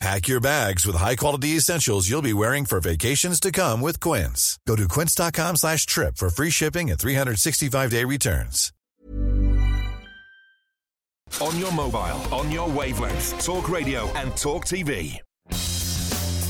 Pack your bags with high-quality essentials you'll be wearing for vacations to come with Quince. Go to quince.com slash trip for free shipping and 365-day returns. On your mobile, on your wavelength, Talk Radio and Talk TV.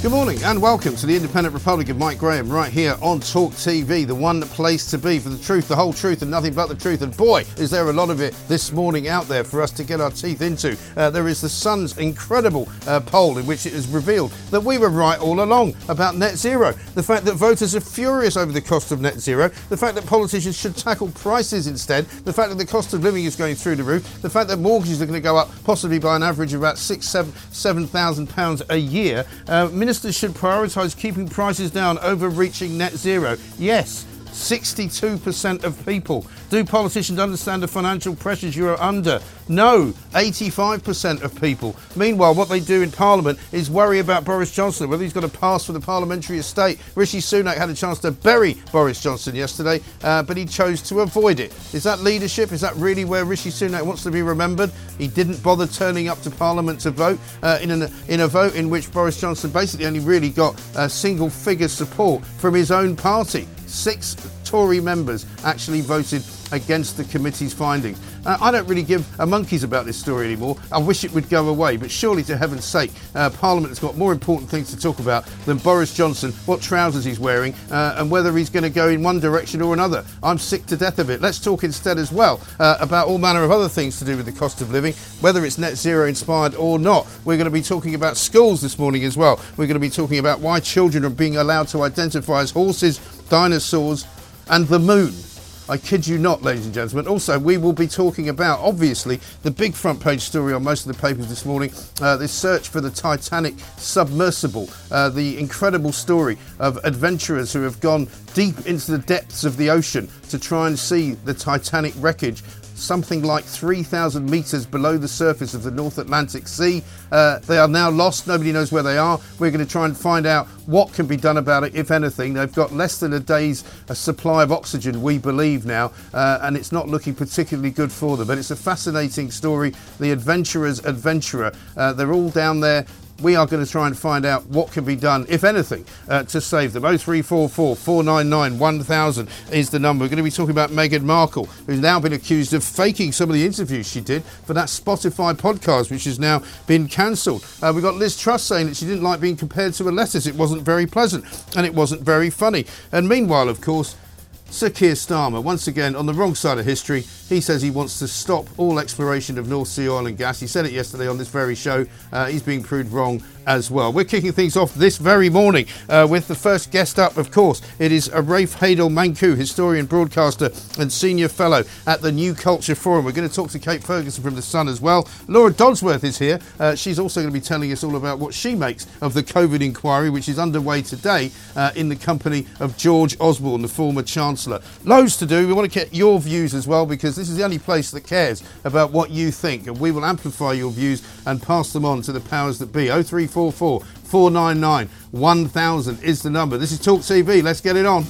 Good morning and welcome to the Independent Republic of Mike Graham right here on Talk TV, the one place to be for the truth, the whole truth, and nothing but the truth. And boy, is there a lot of it this morning out there for us to get our teeth into. Uh, there is the Sun's incredible uh, poll in which it is revealed that we were right all along about net zero. The fact that voters are furious over the cost of net zero, the fact that politicians should tackle prices instead, the fact that the cost of living is going through the roof, the fact that mortgages are going to go up possibly by an average of about six, seven, seven thousand pounds a year. Uh, ministers should prioritise keeping prices down over reaching net zero. Yes. 62% of people. Do politicians understand the financial pressures you are under? No, 85% of people. Meanwhile, what they do in Parliament is worry about Boris Johnson, whether he's got to pass for the parliamentary estate. Rishi Sunak had a chance to bury Boris Johnson yesterday, uh, but he chose to avoid it. Is that leadership? Is that really where Rishi Sunak wants to be remembered? He didn't bother turning up to Parliament to vote uh, in, an, in a vote in which Boris Johnson basically only really got uh, single figure support from his own party. Six Tory members actually voted against the committee's findings. Uh, I don't really give a monkey's about this story anymore. I wish it would go away, but surely, to heaven's sake, uh, Parliament has got more important things to talk about than Boris Johnson, what trousers he's wearing, uh, and whether he's going to go in one direction or another. I'm sick to death of it. Let's talk instead as well uh, about all manner of other things to do with the cost of living, whether it's net zero inspired or not. We're going to be talking about schools this morning as well. We're going to be talking about why children are being allowed to identify as horses, dinosaurs, and the moon. I kid you not, ladies and gentlemen. Also, we will be talking about, obviously, the big front page story on most of the papers this morning uh, this search for the Titanic submersible, uh, the incredible story of adventurers who have gone deep into the depths of the ocean to try and see the Titanic wreckage something like 3,000 metres below the surface of the North Atlantic Sea. Uh, they are now lost. Nobody knows where they are. We're going to try and find out what can be done about it, if anything. They've got less than a day's a supply of oxygen, we believe now, uh, and it's not looking particularly good for them. But it's a fascinating story. The adventurer's adventurer. Uh, they're all down there we are going to try and find out what can be done, if anything, uh, to save them. 0344 499 1000 is the number. We're going to be talking about Meghan Markle, who's now been accused of faking some of the interviews she did for that Spotify podcast, which has now been cancelled. Uh, we've got Liz Truss saying that she didn't like being compared to a. It wasn't very pleasant and it wasn't very funny. And meanwhile, of course, Sir Keir Starmer, once again on the wrong side of history, he says he wants to stop all exploration of North Sea oil and gas. He said it yesterday on this very show. Uh, he's being proved wrong as well. We're kicking things off this very morning uh, with the first guest up, of course. It is a Rafe Heydel-Mankoo, historian, broadcaster, and senior fellow at the New Culture Forum. We're going to talk to Kate Ferguson from The Sun as well. Laura Dodsworth is here. Uh, she's also going to be telling us all about what she makes of the COVID inquiry, which is underway today uh, in the company of George Osborne, the former Chancellor. Loads to do. We want to get your views as well because this is the only place that cares about what you think, and we will amplify your views and pass them on to the powers that be. 0344 499 1000 is the number. This is Talk TV. Let's get it on.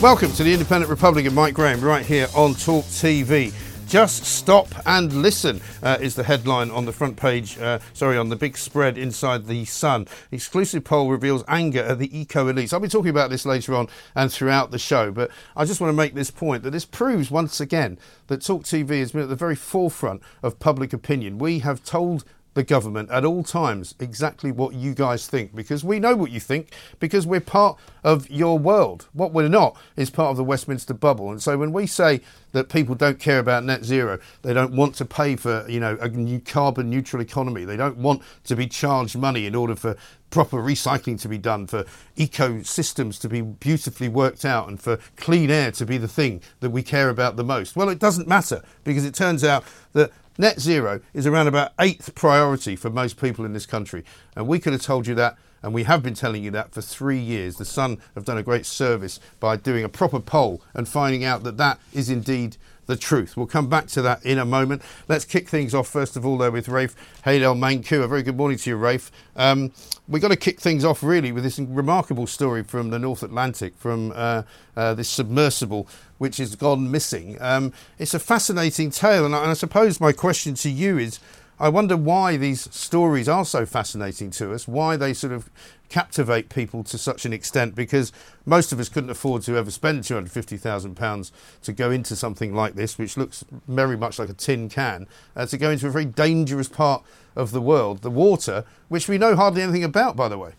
Welcome to the Independent Republic of Mike Graham, right here on Talk TV. Just stop and listen uh, is the headline on the front page, uh, sorry, on the big spread inside the Sun. Exclusive poll reveals anger at the eco elites. I'll be talking about this later on and throughout the show, but I just want to make this point that this proves once again that Talk TV has been at the very forefront of public opinion. We have told the government at all times exactly what you guys think because we know what you think because we're part of your world. What we're not is part of the Westminster bubble. And so when we say that people don't care about net zero, they don't want to pay for, you know, a new carbon neutral economy. They don't want to be charged money in order for proper recycling to be done, for ecosystems to be beautifully worked out, and for clean air to be the thing that we care about the most. Well, it doesn't matter because it turns out that net zero is around about eighth priority for most people in this country. And we could have told you that, and we have been telling you that for three years. The Sun have done a great service by doing a proper poll and finding out that that is indeed the truth. We'll come back to that in a moment. Let's kick things off first of all, though, with Rafe Heydel-Mankoo. A very good morning to you, Rafe. Um, we've got to kick things off really with this remarkable story from the North Atlantic, from uh, uh, this submersible which has gone missing. Um, it's a fascinating tale, and I, and I suppose my question to you is. I wonder why these stories are so fascinating to us, why they sort of captivate people to such an extent, because most of us couldn't afford to ever spend £250,000 to go into something like this, which looks very much like a tin can, uh, to go into a very dangerous part of the world, the water, which we know hardly anything about, by the way.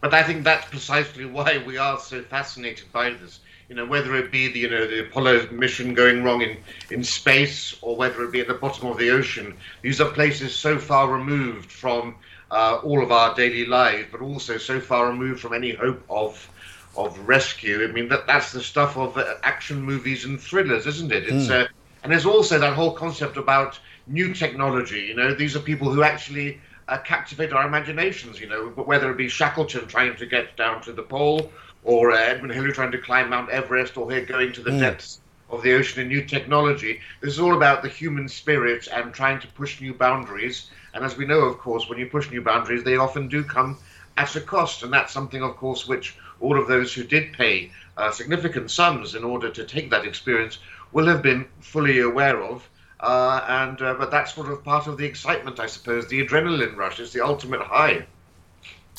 But I think that's precisely why we are so fascinated by this you know, whether it be the you know the Apollo mission going wrong in, in space or whether it be at the bottom of the ocean, these are places so far removed from uh, all of our daily lives, but also so far removed from any hope of of rescue. I mean, that that's the stuff of uh, action movies and thrillers, isn't it? It's mm. uh, and there's also that whole concept about new technology. You know, these are people who actually uh, captivate our imaginations. You know, whether it be Shackleton trying to get down to the pole or uh, Edmund Hillary trying to climb Mount Everest, or here going to the mm. depths of the ocean in new technology. This is all about the human spirit and trying to push new boundaries. And as we know, of course, when you push new boundaries, they often do come at a cost. And that's something, of course, which all of those who did pay uh, significant sums in order to take that experience will have been fully aware of. Uh, and uh, but that's sort of part of the excitement, I suppose. The adrenaline rush is the ultimate high.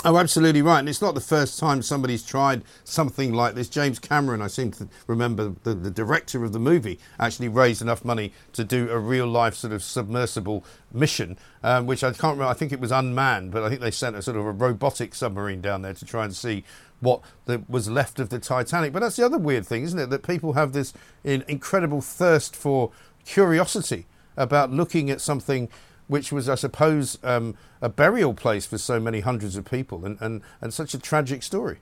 Oh, absolutely right. And it's not the first time somebody's tried something like this. James Cameron, I seem to remember the, the director of the movie, actually raised enough money to do a real life sort of submersible mission, um, which I can't remember. I think it was unmanned, but I think they sent a sort of a robotic submarine down there to try and see what the, was left of the Titanic. But that's the other weird thing, isn't it? That people have this in, incredible thirst for curiosity about looking at something which was, I suppose, um, a burial place for so many hundreds of people and, and, and such a tragic story.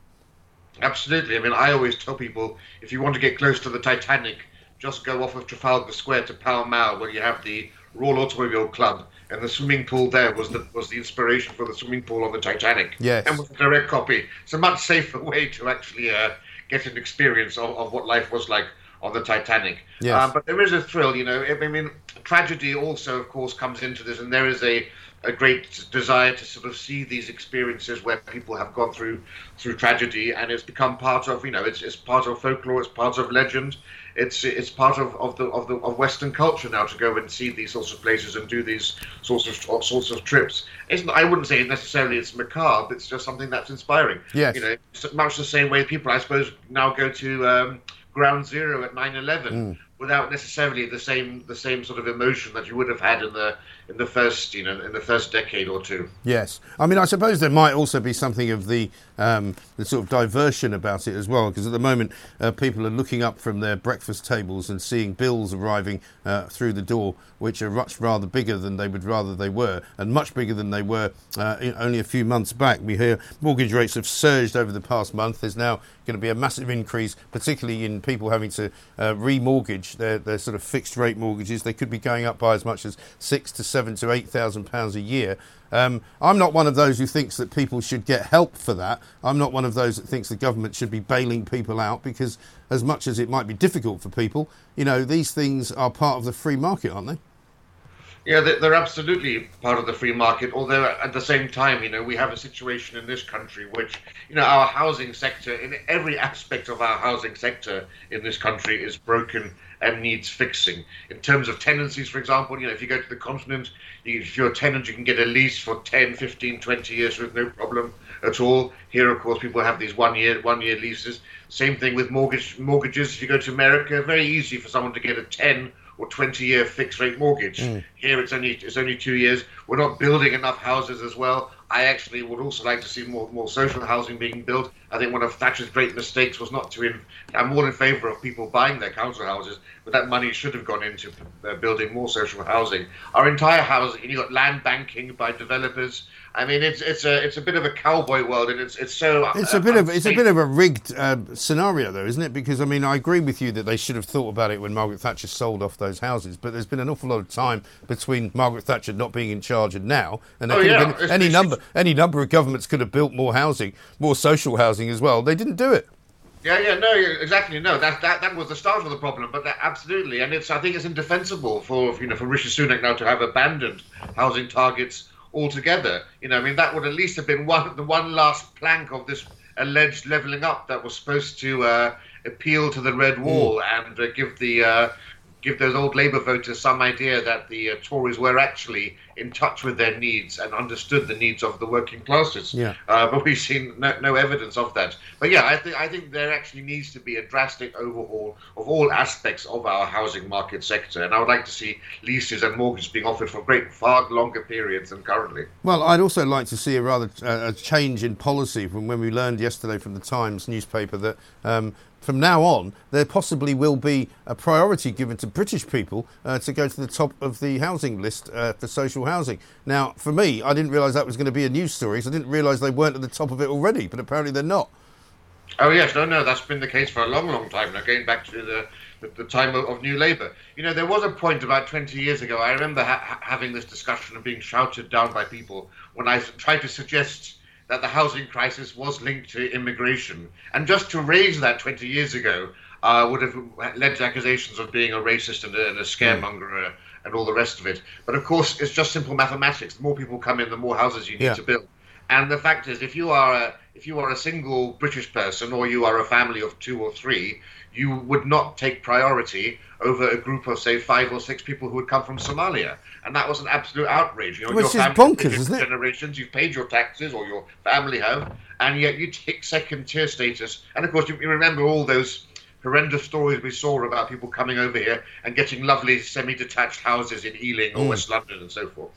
Absolutely. I mean, I always tell people if you want to get close to the Titanic, just go off of Trafalgar Square to Pall Mall, where you have the Royal Automobile Club, and the swimming pool there was the was the inspiration for the swimming pool on the Titanic. Yes. And was a direct copy. It's a much safer way to actually uh, get an experience of, of what life was like on the Titanic. Yes. Um, but there is a thrill, you know. I mean, tragedy also, of course, comes into this, and there is a a great desire to sort of see these experiences where people have gone through through tragedy, and it's become part of, you know, it's, it's part of folklore, it's part of legend, it's it's part of, of the of the of Western culture now to go and see these sorts of places and do these sorts of sorts of trips. It's not, I wouldn't say necessarily it's macabre. It's just something that's inspiring. Yes. You know, much the same way people, I suppose, now go to. Um, ground zero at 9/11 mm. without necessarily the same the same sort of emotion that you would have had in the in the first you know in the first decade or two. Yes, I mean I suppose there might also be something of the um, the sort of diversion about it as well because at the moment uh, people are looking up from their breakfast tables and seeing bills arriving uh, through the door which are much rather bigger than they would rather they were and much bigger than they were uh, only a few months back. We hear mortgage rates have surged over the past month. There's now going to be a massive increase, particularly in people having to uh, remortgage their, their sort of fixed rate mortgages. They could be going up by as much as six to seven to eight thousand pounds a year. Um, I'm not one of those who thinks that people should get help for that. I'm not one of those that thinks the government should be bailing people out because, as much as it might be difficult for people, you know, these things are part of the free market, aren't they? Yeah, they're absolutely part of the free market. Although at the same time, you know, we have a situation in this country which, you know, our housing sector, in every aspect of our housing sector in this country, is broken and needs fixing. In terms of tenancies, for example, you know, if you go to the continent, if you're a tenant, you can get a lease for 10, 15, 20 years with no problem at all. Here, of course, people have these one-year one-year leases. Same thing with mortgage mortgages. If you go to America, very easy for someone to get a 10 or 20 year fixed rate mortgage. Mm. Here it's only it's only two years. We're not building enough houses as well. I actually would also like to see more, more social housing being built. I think one of Thatcher's great mistakes was not to. In, I'm more in favour of people buying their council houses, but that money should have gone into uh, building more social housing. Our entire housing—you've got land banking by developers. I mean, it's it's a it's a bit of a cowboy world, and it's it's so. It's a bit of it's a bit of a rigged uh, scenario, though, isn't it? Because I mean, I agree with you that they should have thought about it when Margaret Thatcher sold off those houses. But there's been an awful lot of time between Margaret Thatcher not being in charge and now, and there Oh, could have yeah. been It's- any it's- number any number of governments could have built more housing, more social housing as well. They didn't do it. Yeah, yeah, no, exactly. No, that that that was the start of the problem, but that, absolutely, and it's I think it's indefensible for you know for Rishi Sunak now to have abandoned housing targets altogether. You know, I mean that would at least have been one the one last plank of this alleged levelling up that was supposed to uh, appeal to the red wall and uh, give the. Uh, Give those old Labour voters some idea that the uh, Tories were actually in touch with their needs and understood the needs of the working classes. Yeah. Uh, but we've seen no, no evidence of that. But yeah, I think I think there actually needs to be a drastic overhaul of all aspects of our housing market sector, and I would like to see leases and mortgages being offered for great far longer periods than currently. Well, I'd also like to see a rather uh, a change in policy from when we learned yesterday from the Times newspaper that um, from now on there possibly will be a priority given to British people uh, to go to the top of the housing list uh, for social housing. Now, for me, I didn't realise that was going to be a news story, so I didn't realise they weren't at the top of it already, but apparently they're not. Oh yes, no, no, that's been the case for a long, long time now, going back to the the, the time of, of New Labour. You know, there was a point about 20 years ago. I remember ha- ha- having this discussion and being shouted down by people when I tried to suggest that the housing crisis was linked to immigration, and just to raise that 20 years ago uh, would have led to accusations of being a racist and a, and a scaremonger. uh, And all the rest of it, but of course, it's just simple mathematics. The more people come in, the more houses you need Yeah. to build. And the fact is, if you are a, if you are a single British person or you are a family of two or three, you would not take priority over a group of say five or six people who would come from Somalia, and that was an absolute outrage. You know, Which your is bonkers, isn't it? Generations, you've paid your taxes, or your family have, and yet you take second-tier status. And of course, you, you remember all those horrendous stories we saw about people coming over here and getting lovely semi-detached houses in Ealing Mm. or West London and so forth.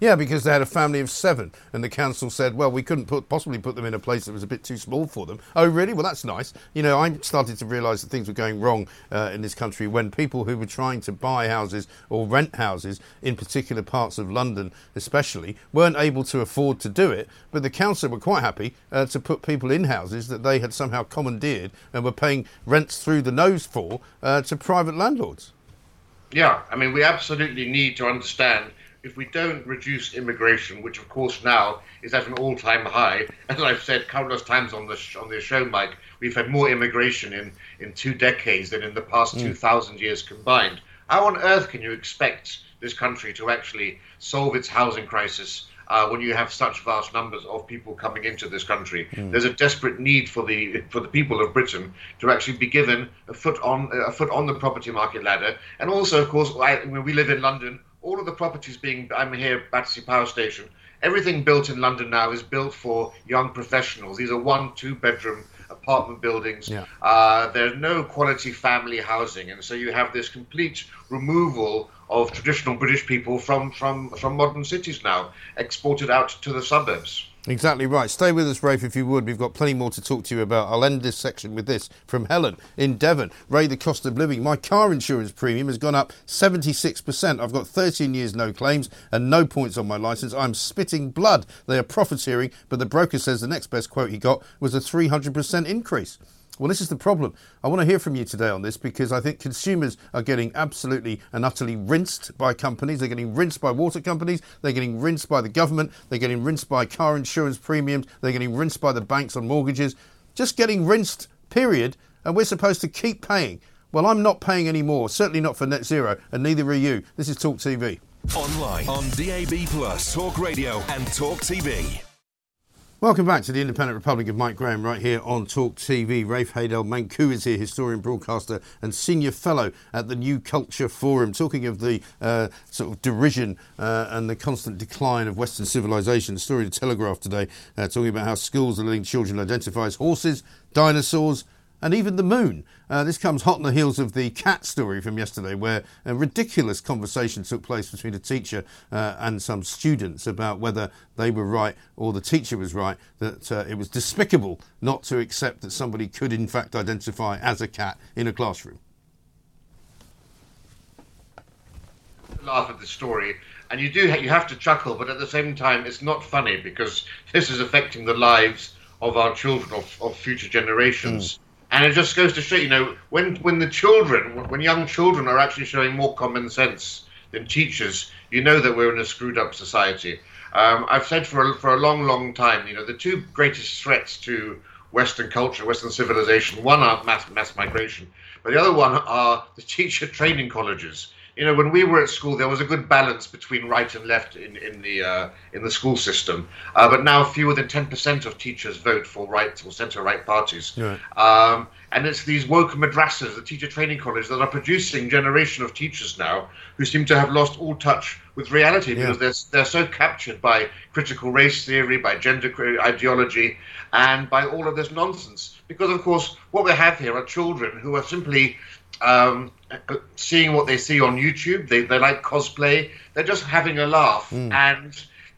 Yeah, because they had a family of seven, and the council said, well, we couldn't put, possibly put them in a place that was a bit too small for them. Oh, really? Well, that's nice. You know, I started to realise that things were going wrong uh, in this country when people who were trying to buy houses or rent houses in particular parts of London, especially, weren't able to afford to do it. But the council were quite happy uh, to put people in houses that they had somehow commandeered and were paying rents through the nose for uh, to private landlords. Yeah, I mean, we absolutely need to understand if we don't reduce immigration, which of course now is at an all-time high, as I've said countless times on the sh- on this show, Mike, we've had more immigration in in two decades than in the past two thousand years combined. How on earth can you expect this country to actually solve its housing crisis? Uh, when you have such vast numbers of people coming into this country, there's a desperate need for the for the people of Britain to actually be given a foot on a foot on the property market ladder, and also, of course, I, when we live in London, all of the properties being I'm here at Battersea Power Station, everything built in London now is built for young professionals. These are one, two bedroom apartment buildings. Yeah. Uh, there's no quality family housing, and so you have this complete removal of traditional British people from, from, from modern cities now, exported out to the suburbs. Exactly right. Stay with us, Rafe, if you would. We've got plenty more to talk to you about. I'll end this section with this from Helen in Devon. Ray, the cost of living. My car insurance premium has gone up 76%. I've got 13 years no claims and no points on my licence. I'm spitting blood. They are profiteering, but the broker says the next best quote he got was a 300% increase. Well, this is the problem. I want to hear from you today on this because I think consumers are getting absolutely and utterly rinsed by companies. They're getting rinsed by water companies. They're getting rinsed by the government. They're getting rinsed by car insurance premiums. They're getting rinsed by the banks on mortgages. Just getting rinsed, period. And we're supposed to keep paying. Well, I'm not paying any more, certainly not for net zero, and neither are you. This is Talk TV. Online, on DAB, Plus, Talk Radio, and Talk TV. Welcome back to the Independent Republic of Mike Graham right here on Talk TV. Rafe Heydel-Mankoo is here, historian, broadcaster, and senior fellow at the New Culture Forum. Talking of the uh, sort of derision uh, and the constant decline of Western civilization. The story of the Telegraph today, uh, talking about how schools are letting children identify as horses, dinosaurs, and even the moon. Uh, this comes hot on the heels of the cat story from yesterday, where a ridiculous conversation took place between a teacher uh, and some students about whether they were right or the teacher was right, that uh, it was despicable not to accept that somebody could, in fact, identify as a cat in a classroom. laugh at the story, and you do ha- you have to chuckle, but at the same time, it's not funny because this is affecting the lives of our children, of, of future generations. Hmm. And it just goes to show, you know, when when the children, when young children are actually showing more common sense than teachers, you know that we're in a screwed up society. Um, I've said for a, for a long, long time, you know, the two greatest threats to Western culture, Western civilization, one are mass mass migration, but the other one are the teacher training colleges you know, when we were at school, there was a good balance between right and left in in the uh, in the school system. Uh, but now, fewer than ten percent of teachers vote for right or centre right parties. Right. Um, and it's these woke madrasas, the teacher training college, that are producing generation of teachers now who seem to have lost all touch with reality Yeah. because they're they're so captured by critical race theory, by gender ideology, and by all of this nonsense. Because of course, what we have here are children who are simply um, seeing what they see on YouTube. They, they like cosplay. They're just having a laugh. And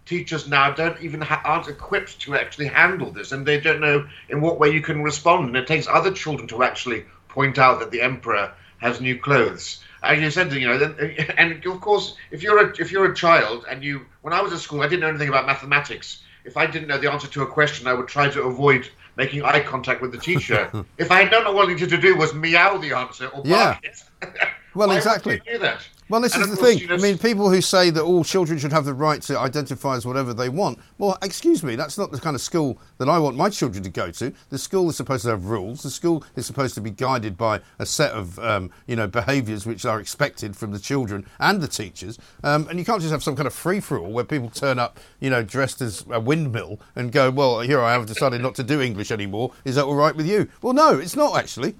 teachers now don't even ha- aren't equipped to actually handle this, and they don't know in what way you can respond. And it takes other children to actually point out that the emperor has new clothes. As you said, you know, then- and of course, if you're a if you're a child and you, when I was at school, I didn't know anything about mathematics. If I didn't know the answer to a question, I would try to avoid making eye contact with the teacher. if I had known what I needed to do was meow the answer or Yeah. bark it. Well, exactly. do that? Well, this And is the thing. you know, I mean, people who say that all children should have the right to identify as whatever they want. Well, excuse me, that's not the kind of school that I want my children to go to. The school is supposed to have rules. The school is supposed to be guided by a set of, um, you know, behaviours which are expected from the children and the teachers. Um, and you can't just have some kind of free for all where people turn up, you know, dressed as a windmill and go, well, here I have decided not to do English anymore. Is that all right with you? Well, no, it's not actually.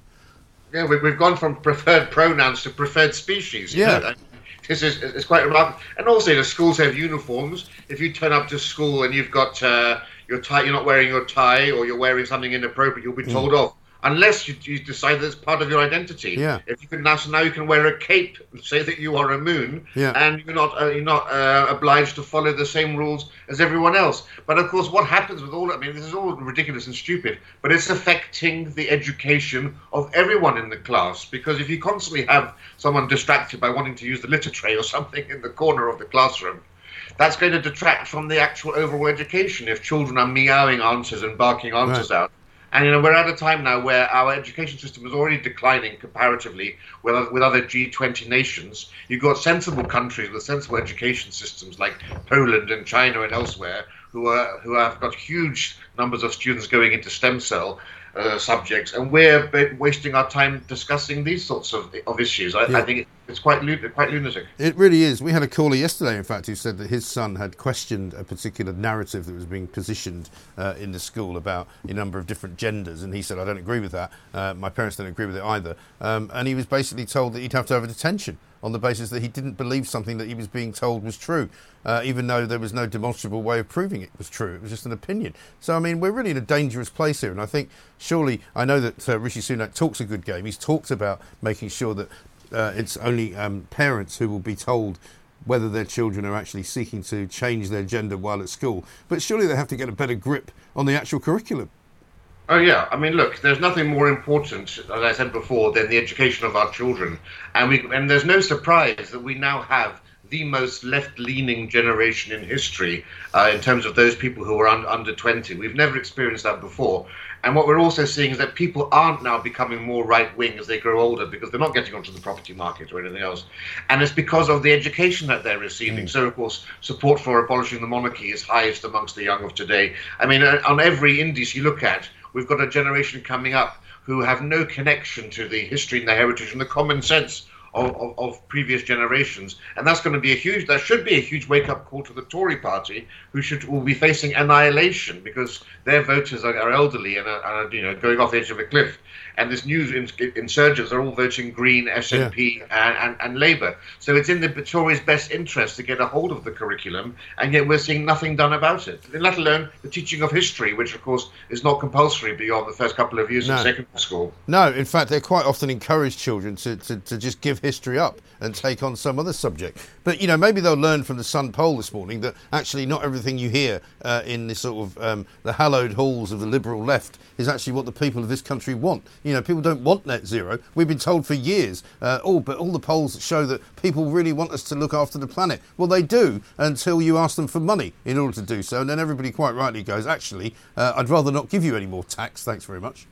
Yeah, we, we've gone from preferred pronouns to preferred species. Yeah. know, This is it's quite remarkable. And also, the schools have uniforms. If you turn up to school and you've got uh, your tie, you're not wearing your tie, or you're wearing something inappropriate, you'll be Mm. told off. Unless you, you decide that it's part of your identity. Yeah. If you can now, so now you can wear a cape, and say that you are a moon, Yeah. and you're not uh, you're not uh, obliged to follow the same rules as everyone else. But of course, what happens with all? I mean, this is all ridiculous and stupid, but it's affecting the education of everyone in the class because if you constantly have someone distracted by wanting to use the litter tray or something in the corner of the classroom. That's going to detract from the actual overall education if children are meowing answers and barking answers out. And you know we're at a time now where our education system is already declining comparatively with with other G20 nations. You've got sensible countries with sensible education systems like Poland and China and elsewhere who are who have got huge numbers of students going into stem cell uh, subjects, and we're wasting our time discussing these sorts of of issues. I, I think it's quite quite lunatic. It really is. We had a caller yesterday, in fact, who said that his son had questioned a particular narrative that was being positioned uh, in the school about a number of different genders, and he said, "I don't agree with that. Uh, my parents don't agree with it either." Um, and he was basically told that he'd have to have a detention on the basis that he didn't believe something that he was being told was true, uh, even though there was no demonstrable way of proving it was true. It was just an opinion. So, I mean, we're really in a dangerous place here, and I think surely I know that uh, Rishi Sunak talks a good game. He's talked about making sure that uh, it's only um, parents who will be told whether their children are actually seeking to change their gender while at school. But surely they have to get a better grip on the actual curriculum. Oh yeah, I mean, look, there's nothing more important, as I said before, than the education of our children, and we and there's no surprise that we now have the most left-leaning generation in history uh, in terms of those people who are un- under 20. We've never experienced that before. And what we're also seeing is that people aren't now becoming more right wing as they grow older because they're not getting onto the property market or anything else. And it's because of the education that they're receiving. So, of course, support for abolishing the monarchy is highest amongst the young of today. I mean, uh, on every indice you look at, we've got a generation coming up who have no connection to the history and the heritage and the common sense of, of, of, previous generations, and that's going to be a huge. That should be a huge wake-up call to the Tory Party, who should will be facing annihilation because their voters are, are elderly and are, are, you know going off the edge of a cliff and this new insurgents are all voting Green, SNP, yeah. and, and, and, Labour. So it's in the Tories' best interest to get a hold of the curriculum, and yet we're seeing nothing done about it, let alone the teaching of history, which, of course, is not compulsory beyond the first couple of years no. in secondary school. No, in fact, they quite often encourage children to, to, to just give history up and take on some other subject. But, you know, maybe they'll learn from the Sun poll this morning that actually not everything you hear uh, in this sort of um, the hallowed halls of the liberal left is actually what the people of this country want. You know, people don't want net zero. We've been told for years, uh, oh, but all the polls show that people really want us to look after the planet. Well, they do until you ask them for money in order to do so. And then everybody quite rightly goes, actually, uh, I'd rather not give you any more tax. Thanks very much.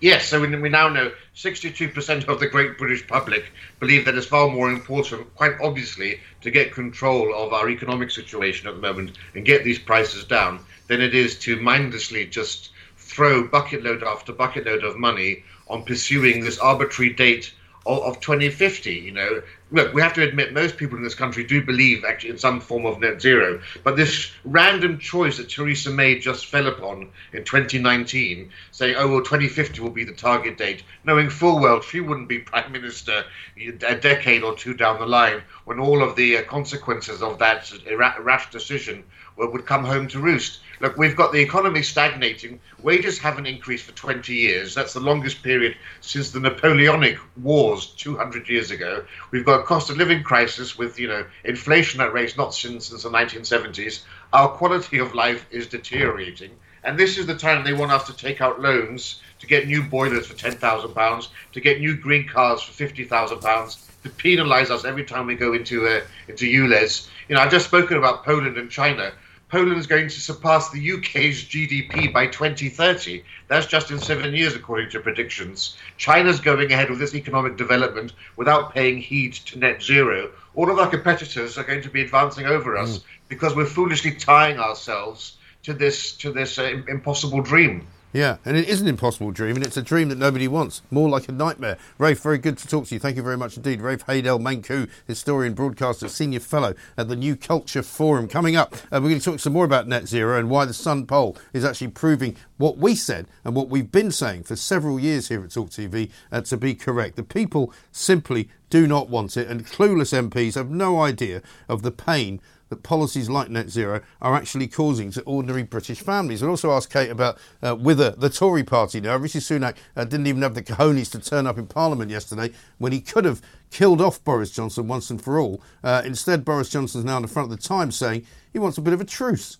Yes, so we, now know 62% of the great British public believe that it's far more important, quite obviously, to get control of our economic situation at the moment and get these prices down than it is to mindlessly just throw bucket load after bucket load of money on pursuing this arbitrary date of, of 2050. You know, look, we have to admit most people in this country do believe actually in some form of net zero, but this random choice that Theresa May just fell upon in 2019, saying, "Oh well, 2050 will be the target date," knowing full well she wouldn't be prime minister a decade or two down the line when all of the uh, consequences of that rash decision would come home to roost. Look, we've got the economy stagnating. Wages haven't increased for 20 years. That's the longest period since the Napoleonic Wars 200 years ago. We've got a cost of living crisis with, you know, inflation at rates not since, since the 1970s. Our quality of life is deteriorating. And this is the time they want us to take out loans to get new boilers for £10,000, to get new green cars for £50,000, to penalise us every time we go into uh, into ULEZ. You know, I've just spoken about Poland and China. Poland is going to surpass the UK's GDP by 2030. That's just in seven years, according to predictions. China's going ahead with this economic development without paying heed to net zero. All of our competitors are going to be advancing over us mm. because we're foolishly tying ourselves to this to this uh, impossible dream. Yeah, and it is an impossible dream, and it's a dream that nobody wants. More like a nightmare. Rafe, very good to talk to you. Thank you very much indeed. Rafe Heydel-Mankoo, historian, broadcaster, senior fellow at the New Culture Forum. Coming up, uh, we're going to talk some more about net zero and why the Sun poll is actually proving what we said and what we've been saying for several years here at Talk TV uh, to be correct. The people simply do not want it, and clueless MPs have no idea of the pain that policies like net zero are actually causing to ordinary British families. We'll also ask Kate about uh, whether the Tory party now, Rishi Sunak uh, didn't even have the cojones to turn up in Parliament yesterday when he could have killed off Boris Johnson once and for all. Uh, instead, Boris Johnson's now in the front of the Times saying he wants a bit of a truce.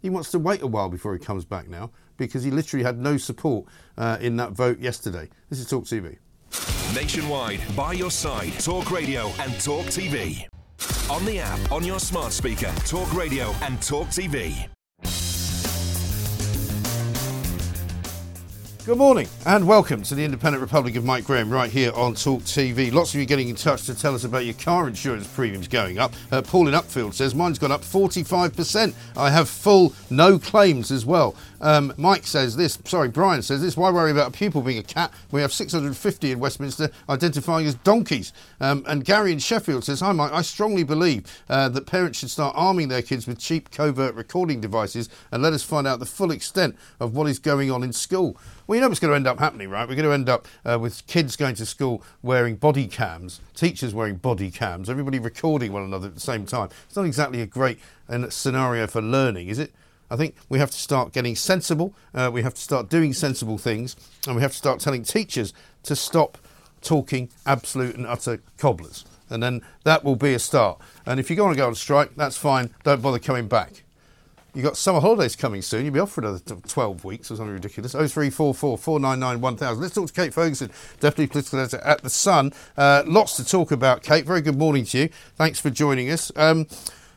He wants to wait a while before he comes back now because he literally had no support uh, in that vote yesterday. This is Talk TV. Nationwide, by your side, Talk Radio and Talk TV. On the app, on your smart speaker, Talk Radio and Talk TV. Good morning and welcome to the Independent Republic of Mike Graham right here on Talk TV. Lots of you getting in touch to tell us about your car insurance premiums going up. Uh, Paul in Upfield says mine's gone up 45%. I have full no claims as well. Um, Mike says this, sorry, Brian says this. Why worry about a pupil being a cat? We have 650 in Westminster identifying as donkeys. Um, and Gary in Sheffield says, Hi, Mike. I strongly believe uh, that parents should start arming their kids with cheap covert recording devices and let us find out the full extent of what is going on in school. Well, you know what's going to end up happening, right? We're going to end up uh, with kids going to school wearing body cams, teachers wearing body cams, everybody recording one another at the same time. It's not exactly a great uh, scenario for learning, is it? I think we have to start getting sensible. Uh, we have to start doing sensible things, and we have to start telling teachers to stop talking absolute and utter cobblers. And then that will be a start. And if you're going to go on strike, that's fine. Don't bother coming back. You've got summer holidays coming soon. You'll be off for another 12 weeks or something ridiculous. 0344 499 1000. Let's talk to Kate Ferguson, Deputy Political Editor at The Sun. Uh, lots to talk about, Kate. Very good morning to you. Thanks for joining us. Um,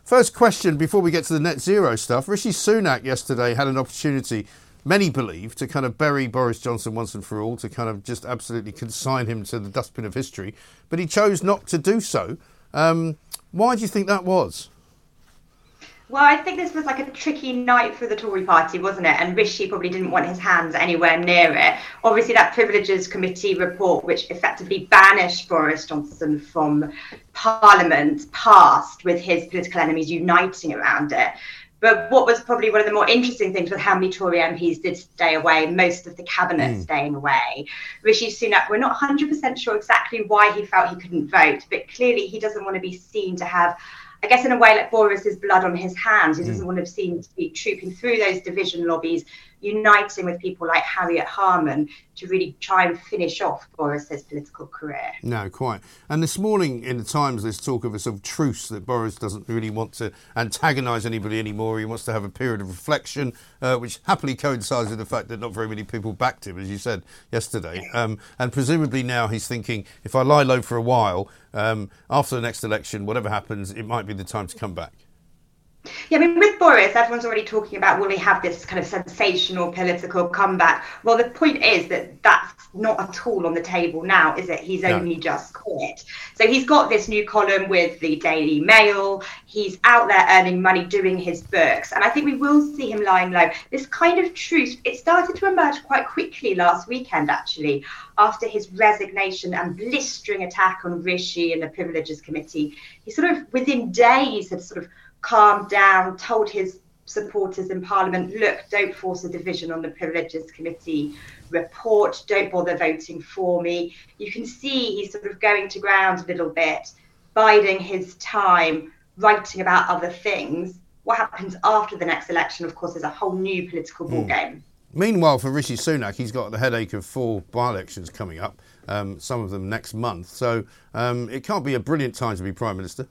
First question before we get to the net zero stuff. Rishi Sunak yesterday had an opportunity, many believe, to kind of bury Boris Johnson once and for all, to kind of just absolutely consign him to the dustbin of history. But he chose not to do so. Um, why do you think that was? Well, I think this was like a tricky night for the Tory party, wasn't it? And Rishi probably didn't want his hands anywhere near it. Obviously, that Privileges Committee report, which effectively banished Boris Johnson from Parliament, passed with his political enemies uniting around it. But what was probably one of the more interesting things was how many Tory MPs did stay away, most of the cabinet mm. staying away. Rishi Sunak, we're not 100% sure exactly why he felt he couldn't vote, but clearly he doesn't want to be seen to have I guess in a way like Boris's blood on his hands. He doesn't mm. want to seem to be trooping through those division lobbies, uniting with people like Harriet Harman to really try and finish off Boris's political career. No, quite. And this morning in the Times, there's talk of a sort of truce that Boris doesn't really want to antagonise anybody anymore. He wants to have a period of reflection, uh, which happily coincides with the fact that not very many people backed him, as you said yesterday. Um, and presumably now he's thinking, if I lie low for a while, um, after the next election, whatever happens, it might be the time to come back. Yeah, I mean, with Boris, everyone's already talking about will he have this kind of sensational political comeback? Well, the point is that that's not at all on the table now, is it? He's only just quit. So he's got this new column with the Daily Mail. He's out there earning money doing his books. And I think we will see him lying low. This kind of truth, it started to emerge quite quickly last weekend, actually, after his resignation and blistering attack on Rishi and the Privileges Committee. He sort of, within days, had sort of calmed down, told his supporters in Parliament, look, don't force a division on the Privileges Committee report, don't bother voting for me. You can see he's sort of going to ground a little bit, biding his time, writing about other things. What happens after the next election, of course, is a whole new political ballgame. Mm. Meanwhile, for Rishi Sunak, he's got the headache of four by elections coming up, um, some of them next month. So um, it can't be a brilliant time to be Prime Minister.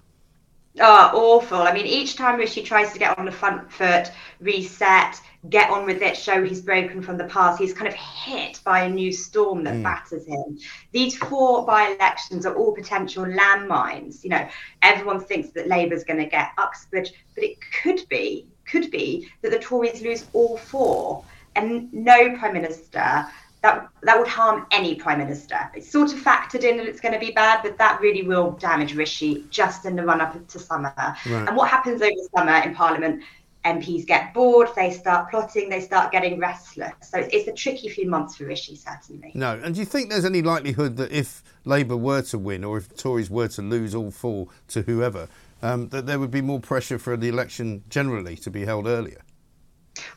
Oh, awful. I mean, each time Rishi tries to get on the front foot, reset, get on with it, show he's broken from the past, he's kind of hit by a new storm that mm. batters him. These four by elections are all potential landmines. You know, everyone thinks that Labour's going to get Uxbridge, but it could be, could be that the Tories lose all four and no Prime Minister that that would harm any prime minister. It's sort of factored in that it's going to be bad, but that really will damage Rishi just in the run up to summer. Right. And what happens over summer in Parliament? MPs get bored, they start plotting, they start getting restless. So it's, it's a tricky few months for Rishi, certainly. No, and do you think there's any likelihood that if Labour were to win, or if Tories were to lose all four to whoever, um, that there would be more pressure for the election generally to be held earlier?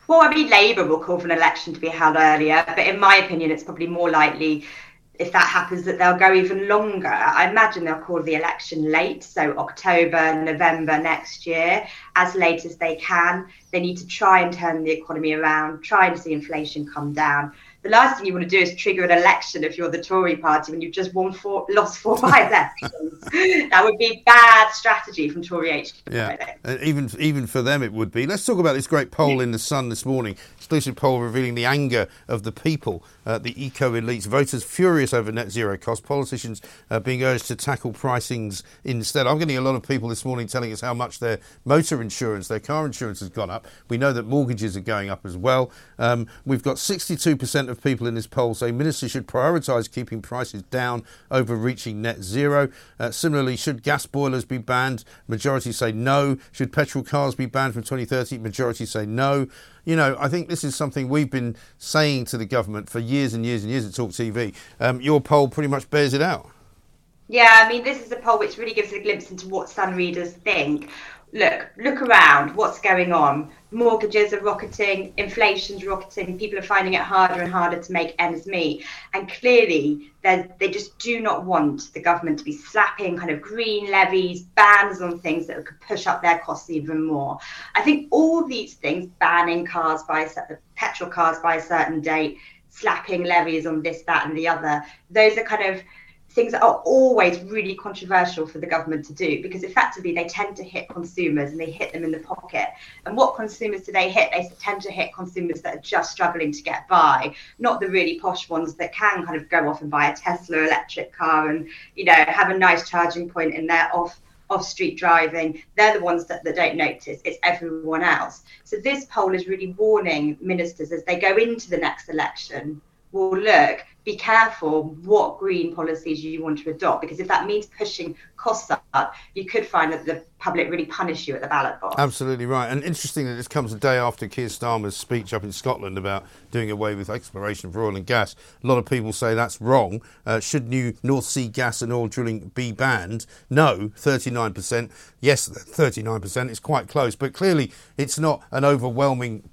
Well, I mean, Labour will call for an election to be held earlier, but in my opinion, it's probably more likely if that happens that they'll go even longer. I imagine they'll call the election late, so October, November next year, as late as they can. They need to try and turn the economy around, try and see inflation come down the last thing you want to do is trigger an election if you're the Tory party when you've just won four, lost four by elections. that would be bad strategy from Tory HQ. Yeah, uh, even even for them it would be. Let's talk about this great poll in the Sun this morning. Exclusive poll revealing the anger of the people, uh, the eco elites, voters furious over net zero costs, politicians uh, being urged to tackle pricings instead. I'm getting a lot of people this morning telling us how much their motor insurance, their car insurance has gone up. We know that mortgages are going up as well. Um, we've got 62% of people in this poll say ministers should prioritise keeping prices down over reaching net zero. Uh, similarly, should gas boilers be banned? Majority say no. Should petrol cars be banned from 2030? Majority say no. You know, I think this is something we've been saying to the government for years and years and years at Talk TV. Um, your poll pretty much bears it out. Yeah, I mean, this is a poll which really gives a glimpse into what Sun readers think look, look around, what's going on? Mortgages are rocketing, inflation's rocketing, people are finding it harder and harder to make ends meet. And clearly, they just do not want the government to be slapping kind of green levies, bans on things that could push up their costs even more. I think all these things, banning cars by petrol cars by a certain date, slapping levies on this, that, and the other, those are kind of things that are always really controversial for the government to do because effectively they tend to hit consumers and they hit them in the pocket. And what consumers do they hit? They tend to hit consumers that are just struggling to get by, not the really posh ones that can kind of go off and buy a Tesla electric car and, you know, have a nice charging point in their off off street driving. They're the ones that, that don't notice. It's everyone else. So this poll is really warning ministers as they go into the next election well, look, be careful what green policies you want to adopt because if that means pushing costs up, you could find that the public really punish you at the ballot box. Absolutely right. And interesting that this comes a day after Keir Starmer's speech up in Scotland about doing away with exploration for oil and gas. A lot of people say that's wrong. Uh, should new North Sea gas and oil drilling be banned? No, 39%. Yes, 39%. It's quite close, but clearly it's not an overwhelming,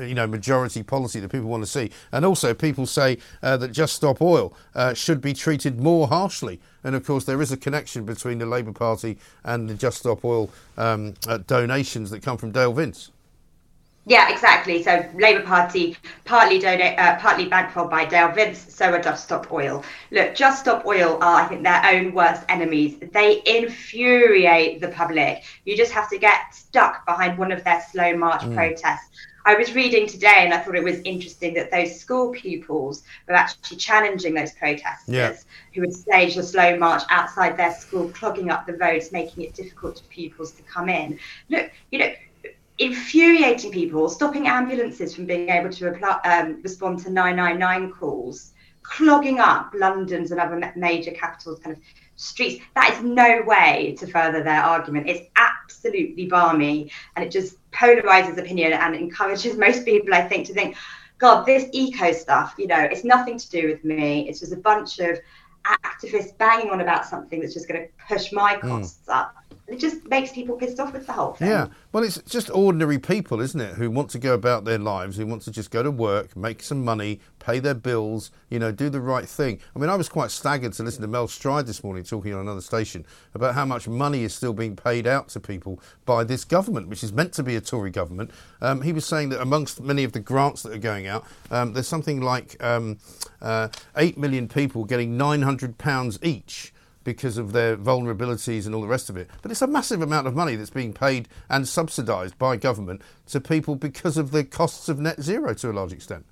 you know, majority policy that people want to see. And also, people say uh, that Just Stop Oil uh, should be treated more harshly. And of course, there is a connection between the Labour Party and the Just Stop Oil um, uh, donations that come from Dale Vince. Yeah, exactly. So Labour Party partly donate, uh, partly bankrolled by Dale Vince, so are Just Stop Oil. Look, Just Stop Oil are, I think, their own worst enemies. They infuriate the public. You just have to get stuck behind one of their slow march mm. protests. I was reading today and I thought it was interesting that those school pupils were actually challenging those protesters yeah. who had staged a slow march outside their school, clogging up the roads, making it difficult for pupils to come in. Look, you know, infuriating people, stopping ambulances from being able to reply, um, respond to 999 calls, clogging up London's and other major capitals kind of streets. That is no way to further their argument. It's absolutely balmy and it just polarizes opinion and encourages most people, I think, to think, God, this eco stuff, you know, it's nothing to do with me. It's just a bunch of activists banging on about something that's just going to push my hmm. costs mm. up it just makes people pissed off with the whole thing. Yeah, well, it's just ordinary people, isn't it, who want to go about their lives, who want to just go to work, make some money, pay their bills, you know, do the right thing. I mean, I was quite staggered to listen to Mel Stride this morning talking on another station about how much money is still being paid out to people by this government, which is meant to be a Tory government. Um, he was saying that amongst many of the grants that are going out, um, there's something like um, uh, 8 million people getting £900 each because of their vulnerabilities and all the rest of it. But it's a massive amount of money that's being paid and subsidised by government to people because of the costs of net zero to a large extent.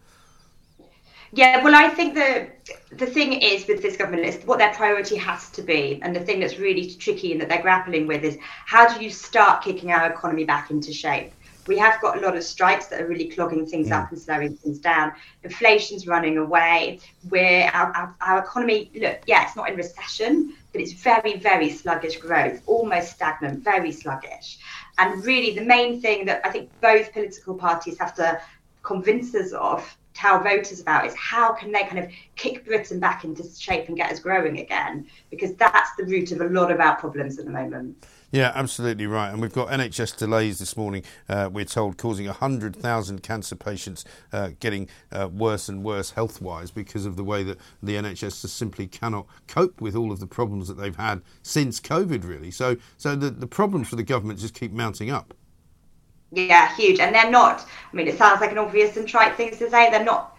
Yeah, well, I think the the thing is with this government is what their priority has to be, and the thing that's really tricky and that they're grappling with is how do you start kicking our economy back into shape? We have got a lot of strikes that are really clogging things mm. up and slowing things down. Inflation's running away. We're our, our, our economy. Look, yeah, it's not in recession, but it's very, very sluggish growth, almost stagnant, very sluggish. And really, the main thing that I think both political parties have to convince us of, tell voters about, is how can they kind of kick Britain back into shape and get us growing again? Because that's the root of a lot of our problems at the moment. Yeah, absolutely right. And we've got NHS delays this morning, uh, we're told, causing 100,000 cancer patients uh, getting uh, worse and worse health wise because of the way that the NHS just simply cannot cope with all of the problems that they've had since COVID, really. So, so the, the problems for the government just keep mounting up. Yeah, huge. And they're not, I mean, it sounds like an obvious and trite thing to say, they're not.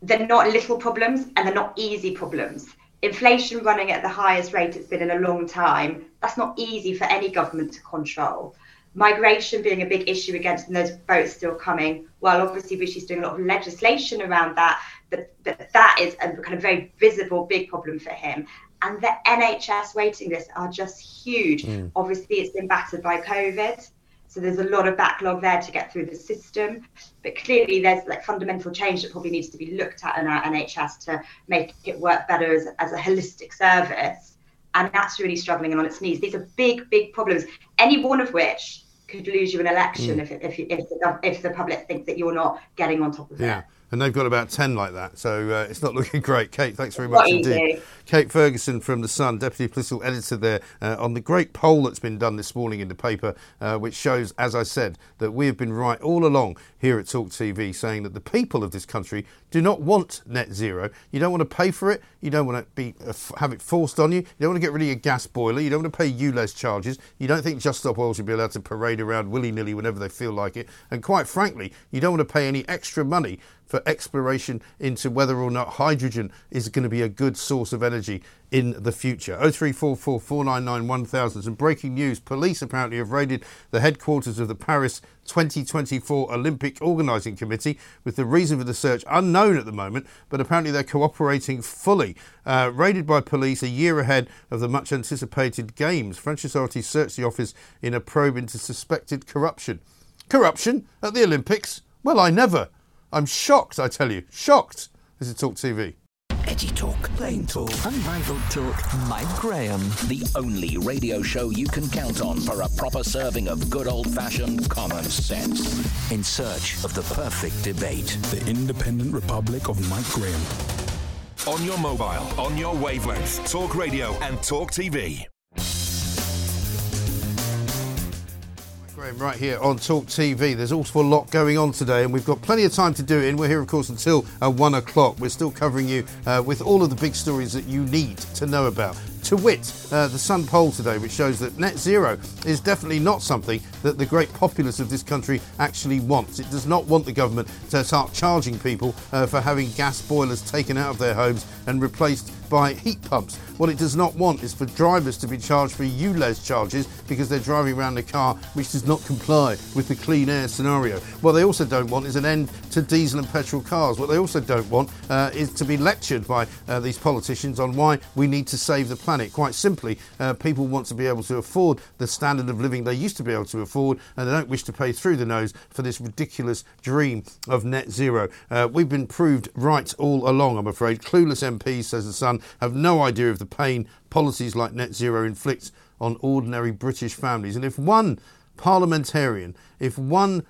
They're not little problems and they're not easy problems inflation running at the highest rate it's been in a long time, that's not easy for any government to control. Migration being a big issue against and those votes still coming. Well, obviously, Rishi's doing a lot of legislation around that, but, but that is a kind of very visible big problem for him. And the NHS waiting lists are just huge. Mm. Obviously, it's been battered by COVID. So there's a lot of backlog there to get through the system. But clearly, there's like fundamental change that probably needs to be looked at in our NHS to make it work better as, as a holistic service. And that's really struggling and on its knees. These are big, big problems, any one of which could lose you an election mm. if, if, if, the, if the public think that you're not getting on top of yeah. it and they've got about 10 like that. So uh, it's not looking great. Kate, thanks very much indeed. Kate Ferguson from The Sun, Deputy Political Editor there, uh, on the great poll that's been done this morning in the paper, uh, which shows, as I said, that we have been right all along here at Talk TV, saying that the people of this country do not want net zero. You don't want to pay for it. You don't want to be uh, have it forced on you. You don't want to get rid of your gas boiler. You don't want to pay ULEZ charges. You don't think Just Stop Oil should be allowed to parade around willy nilly whenever they feel like it. And quite frankly, you don't want to pay any extra money for exploration into whether or not hydrogen is going to be a good source of energy in the future. 0344 499 1000. Some breaking news. Police apparently have raided the headquarters of the Paris 2024 Olympic Organising Committee with the reason for the search unknown at the moment, but apparently they're cooperating fully. Uh, raided by police a year ahead of the much anticipated Games, French authorities searched the office in a probe into suspected corruption. Corruption at the Olympics? Well, I never. I'm shocked, I tell you. Shocked. This is Talk TV. Veggie talk. Plain talk. Unrivaled talk. Mike Graham. The only radio show you can count on for a proper serving of good old fashioned common sense. In search of the perfect debate. The Independent Republic of Mike Graham. On your mobile, on your wavelength. Talk Radio and Talk TV. Graham, right here on Talk TV. There's also a lot going on today, and we've got plenty of time to do it. And we're here, of course, until uh, one o'clock. We're still covering you uh, with all of the big stories that you need to know about. To wit, uh, the Sun poll today, which shows that net zero is definitely not something that the great populace of this country actually wants. It does not want the government to start charging people uh, for having gas boilers taken out of their homes and replaced by heat pumps. What it does not want is for drivers to be charged for ULEZ charges because they're driving around a car which does not comply with the clean air scenario. What they also don't want is an end to diesel and petrol cars. What they also don't want uh, is to be lectured by uh, these politicians on why we need to save the planet. Quite simply, uh, people want to be able to afford the standard of living they used to be able to afford, and they don't wish to pay through the nose for this ridiculous dream of net zero. Uh, we've been proved right all along, I'm afraid. Clueless MPs, says the Sun, have no idea of the pain policies like net zero inflict on ordinary British families. And if one parliamentarian, if one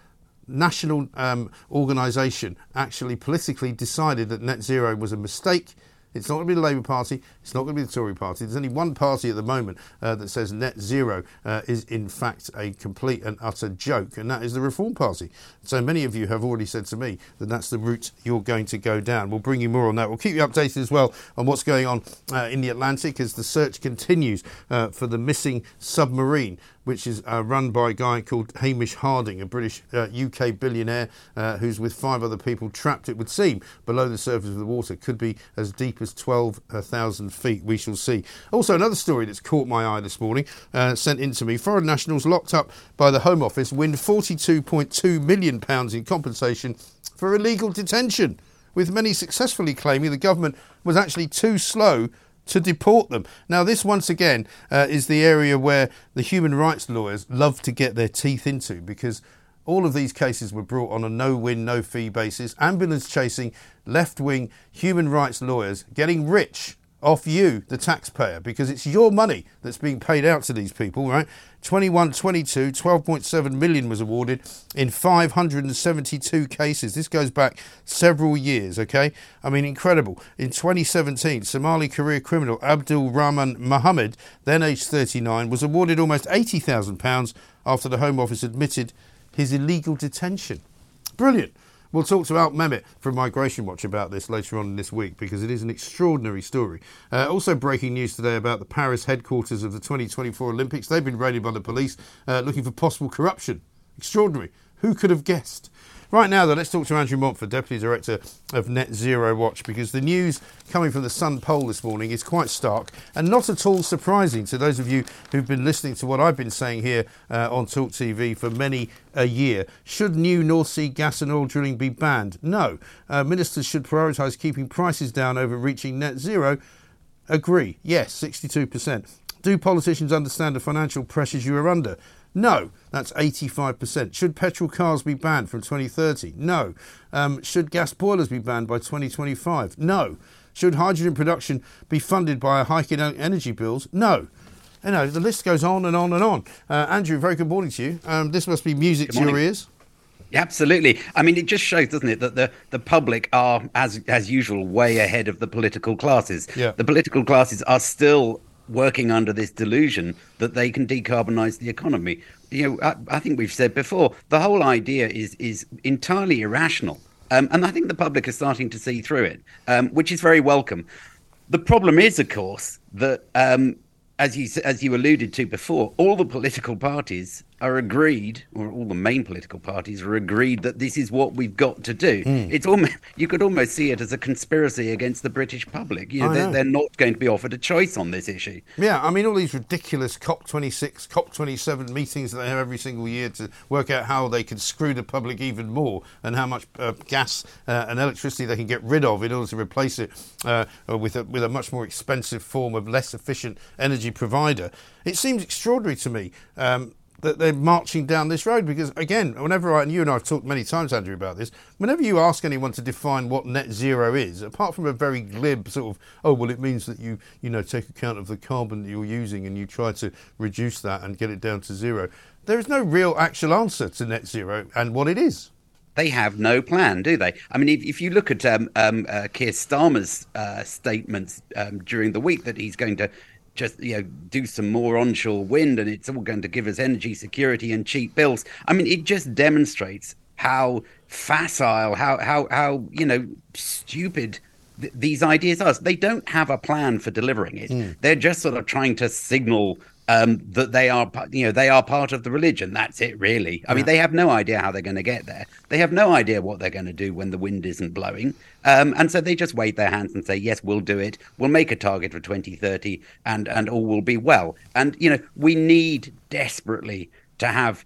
national um, organisation actually politically decided that net zero was a mistake, it's not going to be the Labour Party. It's not going to be the Tory Party. There's only one party at the moment uh, that says net zero uh, is in fact a complete and utter joke, and that is the Reform Party. So many of you have already said to me that that's the route you're going to go down. We'll bring you more on that. We'll keep you updated as well on what's going on uh, in the Atlantic as the search continues uh, for the missing submarine which is uh, run by a guy called Hamish Harding, a British uh, UK billionaire uh, who's with five other people trapped, it would seem, below the surface of the water. Could be as deep as 12,000 feet. We shall see. Also, another story that's caught my eye this morning, uh, sent in to me. Foreign nationals locked up by the Home Office win £42.2 million in compensation for illegal detention, with many successfully claiming the government was actually too slow to deport them. Now, this once again uh, is the area where the human rights lawyers love to get their teeth into because all of these cases were brought on a no win, no fee basis. Ambulance chasing, left wing human rights lawyers getting rich off you, the taxpayer, because it's your money that's being paid out to these people, right? 21 22, 12.7 million was awarded in 572 cases. This goes back several years, okay? I mean, incredible. In 2017, Somali career criminal Abdul Rahman Mohammed, then aged 39, was awarded almost £80,000 after the Home Office admitted his illegal detention. Brilliant. We'll talk to Alp Mehmet from Migration Watch about this later on this week because it is an extraordinary story. Uh, also, breaking news today about the Paris headquarters of the 2024 Olympics. They've been raided by the police uh, looking for possible corruption. Extraordinary. Who could have guessed? Right now, though, let's talk to Andrew Montford, Deputy Director of Net Zero Watch, because the news coming from the Sun poll this morning is quite stark and not at all surprising to those of you who've been listening to what I've been saying here uh, on Talk TV for many a year. Should new North Sea gas and oil drilling be banned? No. Uh, ministers should prioritise keeping prices down over reaching net zero. Agree. Yes, 62%. Do politicians understand the financial pressures you are under? No, that's 85%. Should petrol cars be banned from 2030? No. Um, should gas boilers be banned by 2025? No. Should hydrogen production be funded by a hike in energy bills? No. You know, the list goes on and on and on. Uh, Andrew, very good morning to you. Um, this must be music to your ears. Absolutely. I mean, it just shows, doesn't it, that the, the public are, as as usual, way ahead of the political classes. Yeah. The political classes are still working under this delusion that they can decarbonize the economy. You know, I, I think we've said before, the whole idea is is entirely irrational. Um, and I think the public is starting to see through it, um, which is very welcome. The problem is, of course, that um, as you as you alluded to before, all the political parties are agreed, or all the main political parties are agreed that this is what we've got to do. Mm. It's almost you could almost see it as a conspiracy against the British public. You know, they're, know. they're not going to be offered a choice on this issue. Yeah, I mean, all these ridiculous COP26, COP27 meetings that they have every single year to work out how they can screw the public even more and how much uh, gas uh, and electricity they can get rid of in order to replace it uh, with, a, with a much more expensive form of less efficient energy provider. It seems extraordinary to me. Um, that they're marching down this road because again whenever I and you and I've talked many times Andrew about this whenever you ask anyone to define what net zero is apart from a very glib sort of oh well it means that you you know take account of the carbon that you're using and you try to reduce that and get it down to zero there is no real actual answer to net zero and what it is they have no plan, do they? I mean, if, if you look at um, um, uh, Keir Starmer's uh, statements um, during the week that he's going to just you know do some more onshore wind and it's all going to give us energy security and cheap bills. I mean, it just demonstrates how facile, how how how you know stupid th- these ideas are. They don't have a plan for delivering it. Mm. They're just sort of trying to signal um, that they are, you know, they are part of the religion. That's it, really. I yeah. mean, they have no idea how they're going to get there. They have no idea what they're going to do when the wind isn't blowing, um, and so they just wave their hands and say, "Yes, we'll do it. We'll make a target for 2030, and and all will be well." And you know, we need desperately to have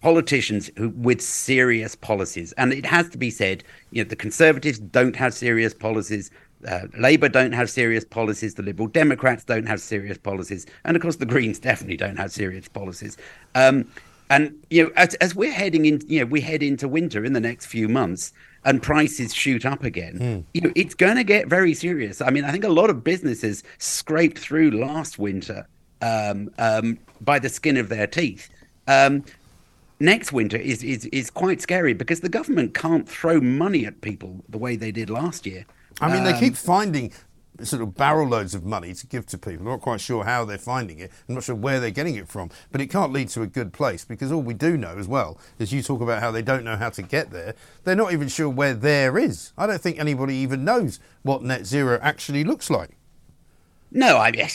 politicians who with serious policies and it has to be said you know the conservatives don't have serious policies uh, Labour don't have serious policies, the Liberal Democrats don't have serious policies, and of course the Greens definitely don't have serious policies. Um, and you know, as, as, we're heading in, you know, we head into winter in the next few months, and prices shoot up again. Mm. You know, it's going to get very serious. I mean, I think a lot of businesses scraped through last winter um, um, by the skin of their teeth. Um, next winter is, is is quite scary because the government can't throw money at people the way they did last year. I mean, um, they keep finding sort of barrel loads of money to give to people. I'm not quite sure how they're finding it. I'm not sure where they're getting it from. But it can't lead to a good place because all we do know as well is you talk about how they don't know how to get there. They're not even sure where there is. I don't think anybody even knows what net zero actually looks like. No, I mean,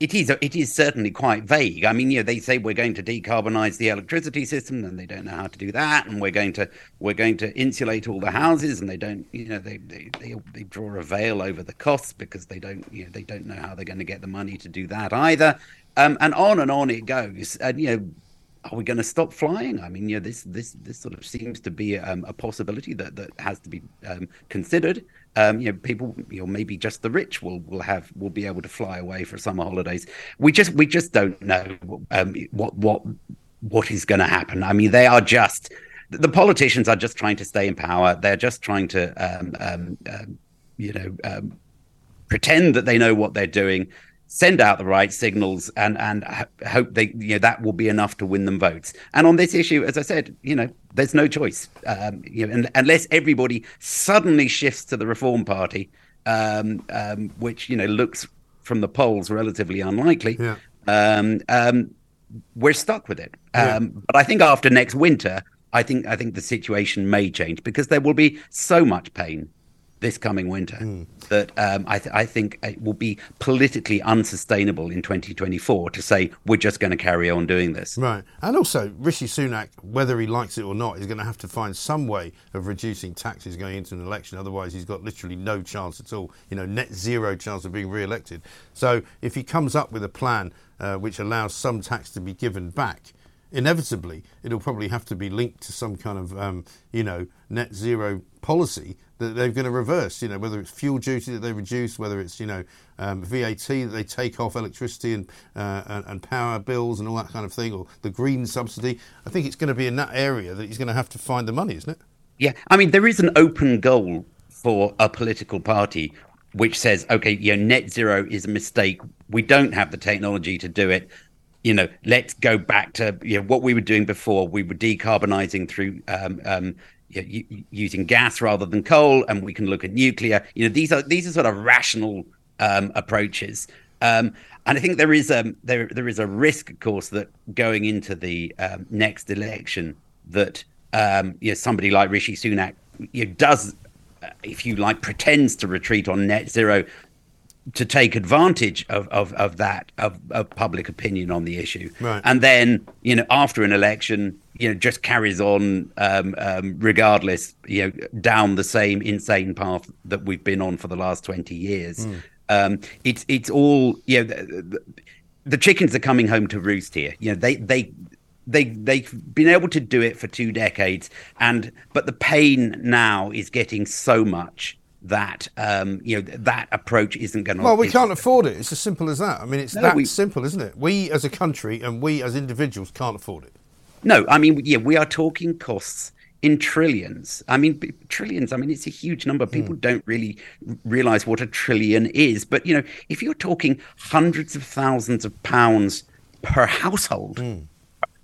it is it is certainly quite vague. I mean, you know, they say we're going to decarbonize the electricity system, and they don't know how to do that, and we're going to we're going to insulate all the houses, and they don't, you know, they they they, they draw a veil over the costs because they don't, you know, they don't know how they're going to get the money to do that either, um, and on and on it goes, and you know. Are we going to stop flying? I mean, you know, this this this sort of seems to be um, a possibility that that has to be um, considered um, you know, people, you know, maybe just the rich will will have will be able to fly away for summer holidays. We just we just don't know um, what what what is going to happen. I mean, they are just the politicians are just trying to stay in power. They're just trying to, um, um, um you know, um, pretend that they know what they're doing send out the right signals and and hope they you know that will be enough to win them votes and on this issue as i said you know there's no choice um, you know and, unless everybody suddenly shifts to the reform party um, um, which you know looks from the polls relatively unlikely yeah. Um, um, we're stuck with it yeah. Um, but i think after next winter i think i think the situation may change because there will be so much pain this coming winter mm. that um, I, th- I, think it will be politically unsustainable in 2024 to say we're just going to carry on doing this. Right. And also, Rishi Sunak, whether he likes it or not, is going to have to find some way of reducing taxes going into an election. Otherwise, he's got literally no chance at all, you know, net zero chance of being re elected. So if he comes up with a plan uh, which allows some tax to be given back, inevitably it'll probably have to be linked to some kind of um, you know net zero policy that they're going to reverse. You know whether it's fuel duty that they reduce, whether it's you know um, VAT that they take off electricity and, uh, and, and power bills and all that kind of thing, or the green subsidy. I think it's going to be in that area that he's going to have to find the money, isn't it? Yeah, I mean there is an open goal for a political party which says, okay, you know, net zero is a mistake. We don't have the technology to do it you know, let's go back to you know what we were doing before. We were decarbonizing through um, um, you know, using gas rather than coal, and we can look at nuclear. You know, these are these are sort of rational um, approaches. Um, and I think there is a there there is a risk, of course, that going into the um, next election, that um, you know somebody like Rishi Sunak you know, does, uh, if you like, pretends to retreat on net zero to take advantage of, of, of that of, of public opinion on the issue right. and then you know after an election you know just carries on um, um, regardless you know down the same insane path that we've been on for the last 20 years mm. um, it's it's all you know the, the, the, chickens are coming home to roost here you know they they they they've been able to do it for two decades and but the pain now is getting so much that um, you know that approach isn't going to. Well, we can't afford it. It's as simple as that. I mean, it's No, that we- simple, isn't it? We as a country and we as individuals can't afford it. No, I mean, yeah, we are talking costs in trillions. I mean, b- trillions. I mean, it's a huge number. People don't really realize what a trillion is. But you know, if you're talking hundreds of thousands of pounds per household,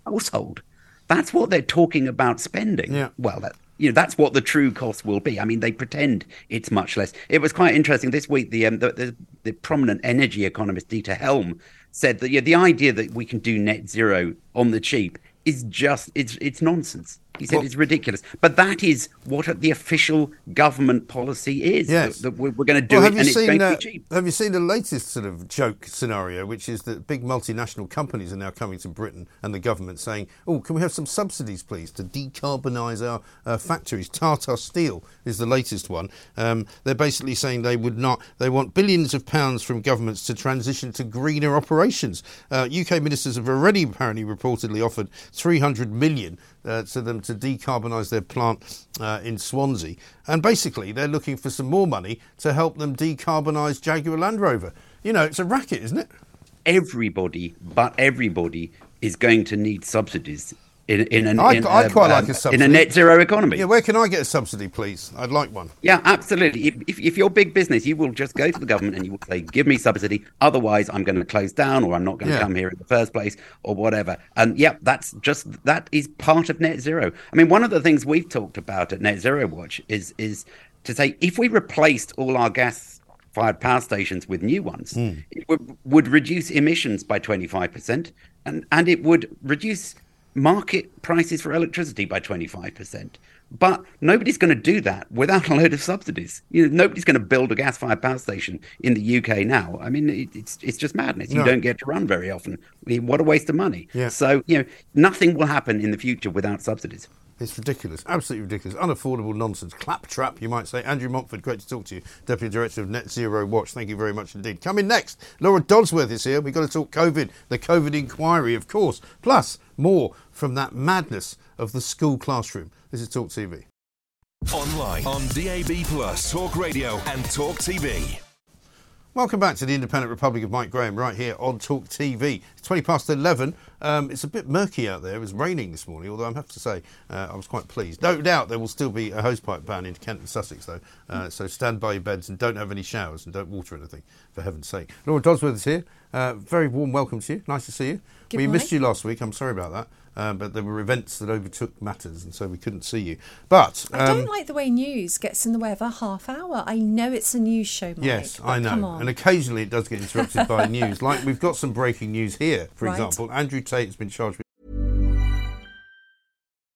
household, that's what they're talking about spending. Yeah. Well, that. You know that's what the true cost will be. I mean, they pretend it's much less. It was quite interesting this week. The um, the, the, the prominent energy economist Dieter Helm said that yeah, the idea that we can do net zero on the cheap is just it's it's nonsense. He said Well- it's ridiculous. But that is what the official government policy is. Yes. that, that we're, we're going to do well, it, have you and it's seen going to uh, be cheap. have you seen the latest sort of joke scenario, which is that big multinational companies are now coming to Britain and the government saying, "Oh, can we have some subsidies, please, to decarbonise our uh, factories?" Tata Steel is the latest one. Um, they're basically saying they would not. They want billions of pounds from governments to transition to greener operations. Uh, UK ministers have already apparently reportedly offered 300 million uh, to them to decarbonise their plant uh, in Swansea. And basically, they're looking for some more money to help them decarbonise Jaguar Land Rover. You know, it's a racket, isn't it? Everybody, but everybody, is going to need subsidies in in an I'd, in I'd a, quite um, like a subsidy. in a net zero economy. Yeah, where can I get a subsidy, please? I'd like one. Yeah, absolutely. If, if, you're big business, you will just go to the government and you will say, "Give me subsidy, otherwise I'm going to close down, or I'm not going to Yeah. come here in the first place, or whatever." And yeah, that's just that is part of net zero. I mean, one of the things we've talked about at Net Zero Watch is is to say if we replaced all our gas fired power stations with new ones, Hmm. it would, would reduce emissions by 25%, and, and it would reduce market prices for electricity by 25%. But nobody's going to do that without a load of subsidies. You know, nobody's going to build a gas-fired power station in the UK now. I mean, it, it's it's just madness. You No. don't get to run very often. I mean, what a waste of money. Yeah. So you know, nothing will happen in the future without subsidies. It's ridiculous, absolutely ridiculous, unaffordable nonsense, claptrap, you might say. Andrew Montford, great to talk to you, Deputy Director of Net Zero Watch. Thank you very much indeed. Coming next, Laura Dodsworth is here. We've got to talk COVID, the COVID inquiry, of course, plus more from that madness of the school classroom. This is Talk TV. Online, on DAB, Plus, Talk Radio, and Talk TV. Welcome back to the Independent Republic of Mike Graham, right here on Talk TV. It's 20 past 11. Um, it's a bit murky out there. It was raining this morning, although I have to say uh, I was quite pleased. No doubt there will still be a hosepipe ban in Kent and Sussex, though. Uh, so stand by your beds and don't have any showers and don't water anything, for heaven's sake. Laura Dodsworth is here. Uh, very warm welcome to you. Nice to see you. Good we morning. missed you last week. I'm sorry about that. Um, but there were events that overtook matters, and so we couldn't see you. But I um, don't like the way news gets in the way of a half hour. I know it's a news show, Mike. Yes, I know. And occasionally it does get interrupted by news. Like we've got some breaking news here, for Right. example. Andrew Tate has been charged with.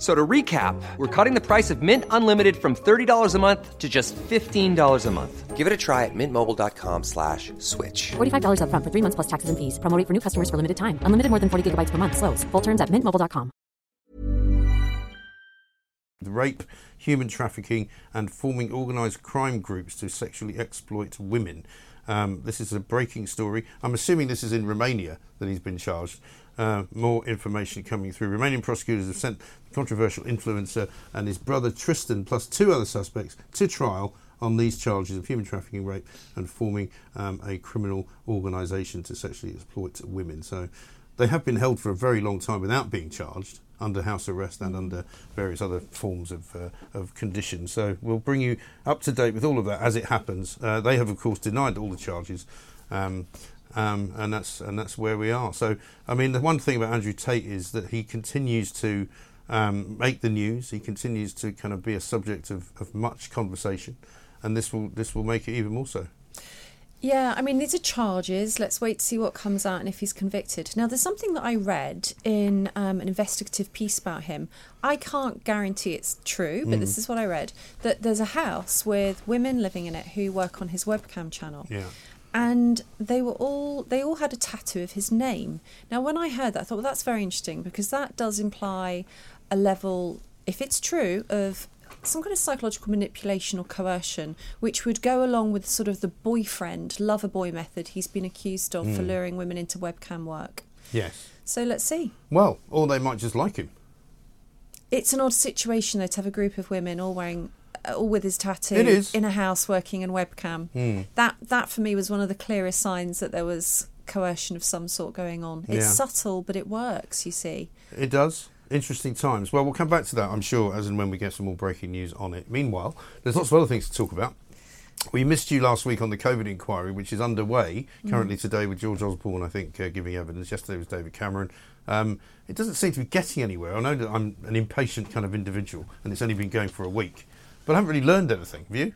F- So to recap, we're cutting the price of Mint Unlimited from $30 a month to just $15 a month. Give it a try at mintmobile.com slash switch. $45 upfront for three months plus taxes and fees. Promo rate for new customers for limited time. Unlimited more than 40 gigabytes per month. Slows. Full terms at mintmobile.com. The rape, human trafficking, and forming organised crime groups to sexually exploit women. Um, this is a breaking story. I'm assuming this is in Romania that he's been charged. Uh, more information coming through. Romanian prosecutors have sent the controversial influencer and his brother Tristan, plus two other suspects, to trial on these charges of human trafficking, rape, and forming um, a criminal organisation to sexually exploit women. So they have been held for a very long time without being charged under house arrest and under various other forms of, uh, of conditions. So we'll bring you up to date with all of that as it happens. Uh, they have, of course, denied all the charges. Um, um, and that's and that's where we are. So, I mean, the one thing about Andrew Tate is that he continues to um, make the news. He continues to kind of be a subject of, of much conversation, and this will this will make it even more so. Yeah, I mean, these are charges. Let's wait to see what comes out and if he's convicted. Now, there's something that I read in um, an investigative piece about him. I can't guarantee it's true, but Mm. this is what I read that there's a house with women living in it who work on his webcam channel. Yeah. And they were all they all had a tattoo of his name. Now, when I heard that, I thought, well, that's very interesting because that does imply a level, if it's true, of some kind of psychological manipulation or coercion, which would go along with sort of the boyfriend, lover boy method he's been accused of for Mm. luring women into webcam work. Yes. So let's see. Well, or they might just like him. It's an odd situation though to have a group of women all wearing, all with his tattoo, It is. in a house working in webcam. Hmm. That that for me was one of the clearest signs that there was coercion of some sort going on. It's Yeah. subtle, but it works. You see. It does. Interesting times. Well, we'll come back to that, I'm sure, as and when we get some more breaking news on it. Meanwhile, there's lots of other things to talk about. We missed you last week on the COVID inquiry, which is underway currently today with George Osborne, I think, uh, giving evidence. Yesterday was David Cameron. Um, it doesn't seem to be getting anywhere. I know that I'm an impatient kind of individual, and it's only been going for a week, but I haven't really learned anything. Have you?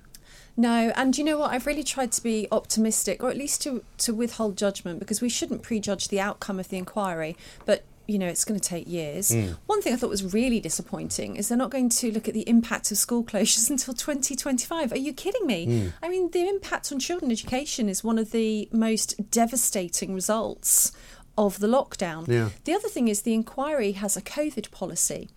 No, and you know what? I've really tried to be optimistic, or at least to to withhold judgment, because we shouldn't prejudge the outcome of the inquiry. But you know, it's going to take years. Mm. One thing I thought was really disappointing is they're not going to look at the impact of school closures until 2025. Are you kidding me? Mm. I mean, the impact on children education is one of the most devastating results of the lockdown. Yeah. The other thing is the inquiry has a COVID policy.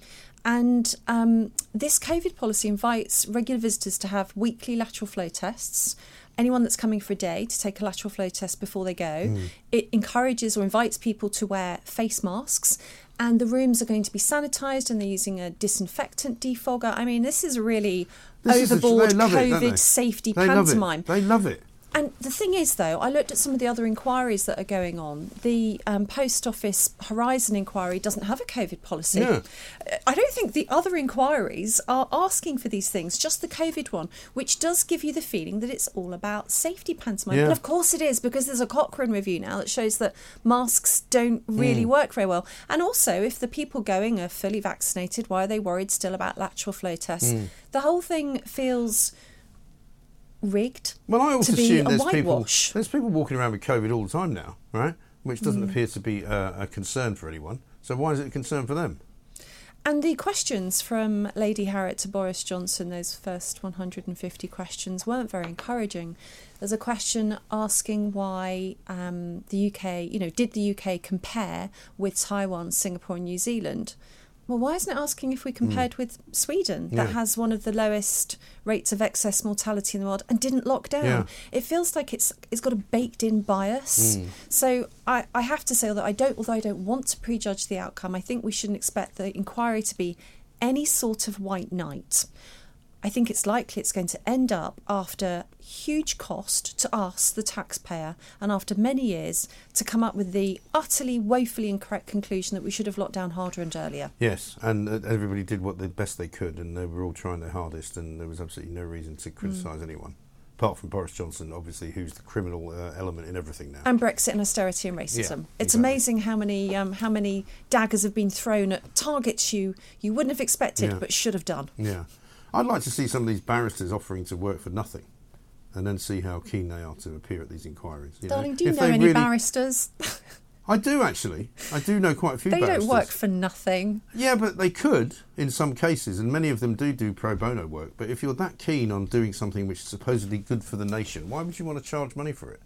And um, this COVID policy invites regular visitors to have weekly lateral flow tests. Anyone that's coming for a day to take a lateral flow test before they go. Mm. It encourages or invites people to wear face masks. And the rooms are going to be sanitised and they're using a disinfectant defogger. I mean, this is a really This is a- overboard it, they? COVID safety They love it. pantomime. They love it. And the thing is, though, I looked at some of the other inquiries that are going on. The um, Post Office Horizon inquiry doesn't have a COVID policy. Yeah. I don't think the other inquiries are asking for these things, just the COVID one, which does give you the feeling that it's all about safety pantomime. Yeah. And of course it is, because there's a Cochrane review now that shows that masks don't really Mm. work very well. And also, if the people going are fully vaccinated, why are they worried still about lateral flow tests? Mm. The whole thing feels rigged Well, I also to assume a there's people whitewash. there's people walking around with COVID all the time now, right? Which doesn't Mm. appear to be uh, a concern for anyone. So why is it a concern for them? And the questions from Lady Hallett to Boris Johnson, those first 150 questions, weren't very encouraging. There's a question asking why um, the UK, you know, did the UK compare with Taiwan, Singapore, and New Zealand? Well, why isn't it asking if we compared with Sweden, that Yeah. has one of the lowest rates of excess mortality in the world and didn't lock down? Yeah. It feels like it's it's got a baked in bias. Mm. So I, I have to say that I don't although I don't want to prejudge the outcome, I think we shouldn't expect the inquiry to be any sort of white knight. I think it's likely it's going to end up after huge cost to us, the taxpayer, and after many years to come up with the utterly woefully incorrect conclusion that we should have locked down harder and earlier. Yes, and uh, everybody did what the best they could, and they were all trying their hardest, and there was absolutely no reason to criticise anyone, apart from Boris Johnson, obviously, who's the criminal uh, element in everything now. And Brexit and austerity and racism. Yeah, it's exactly. amazing how many um, how many daggers have been thrown at targets you you wouldn't have expected Yeah. but should have done. Yeah, I'd like to see some of these barristers offering to work for nothing, and then see how keen they are to appear at these inquiries. you Darling, do you If know any really- barristers? I do actually. I do know quite a few. they barristers. don't work for nothing. Yeah, but they could in some cases, and many of them do do pro bono work. But if you're that keen on doing something which is supposedly good for the nation, why would you want to charge money for it?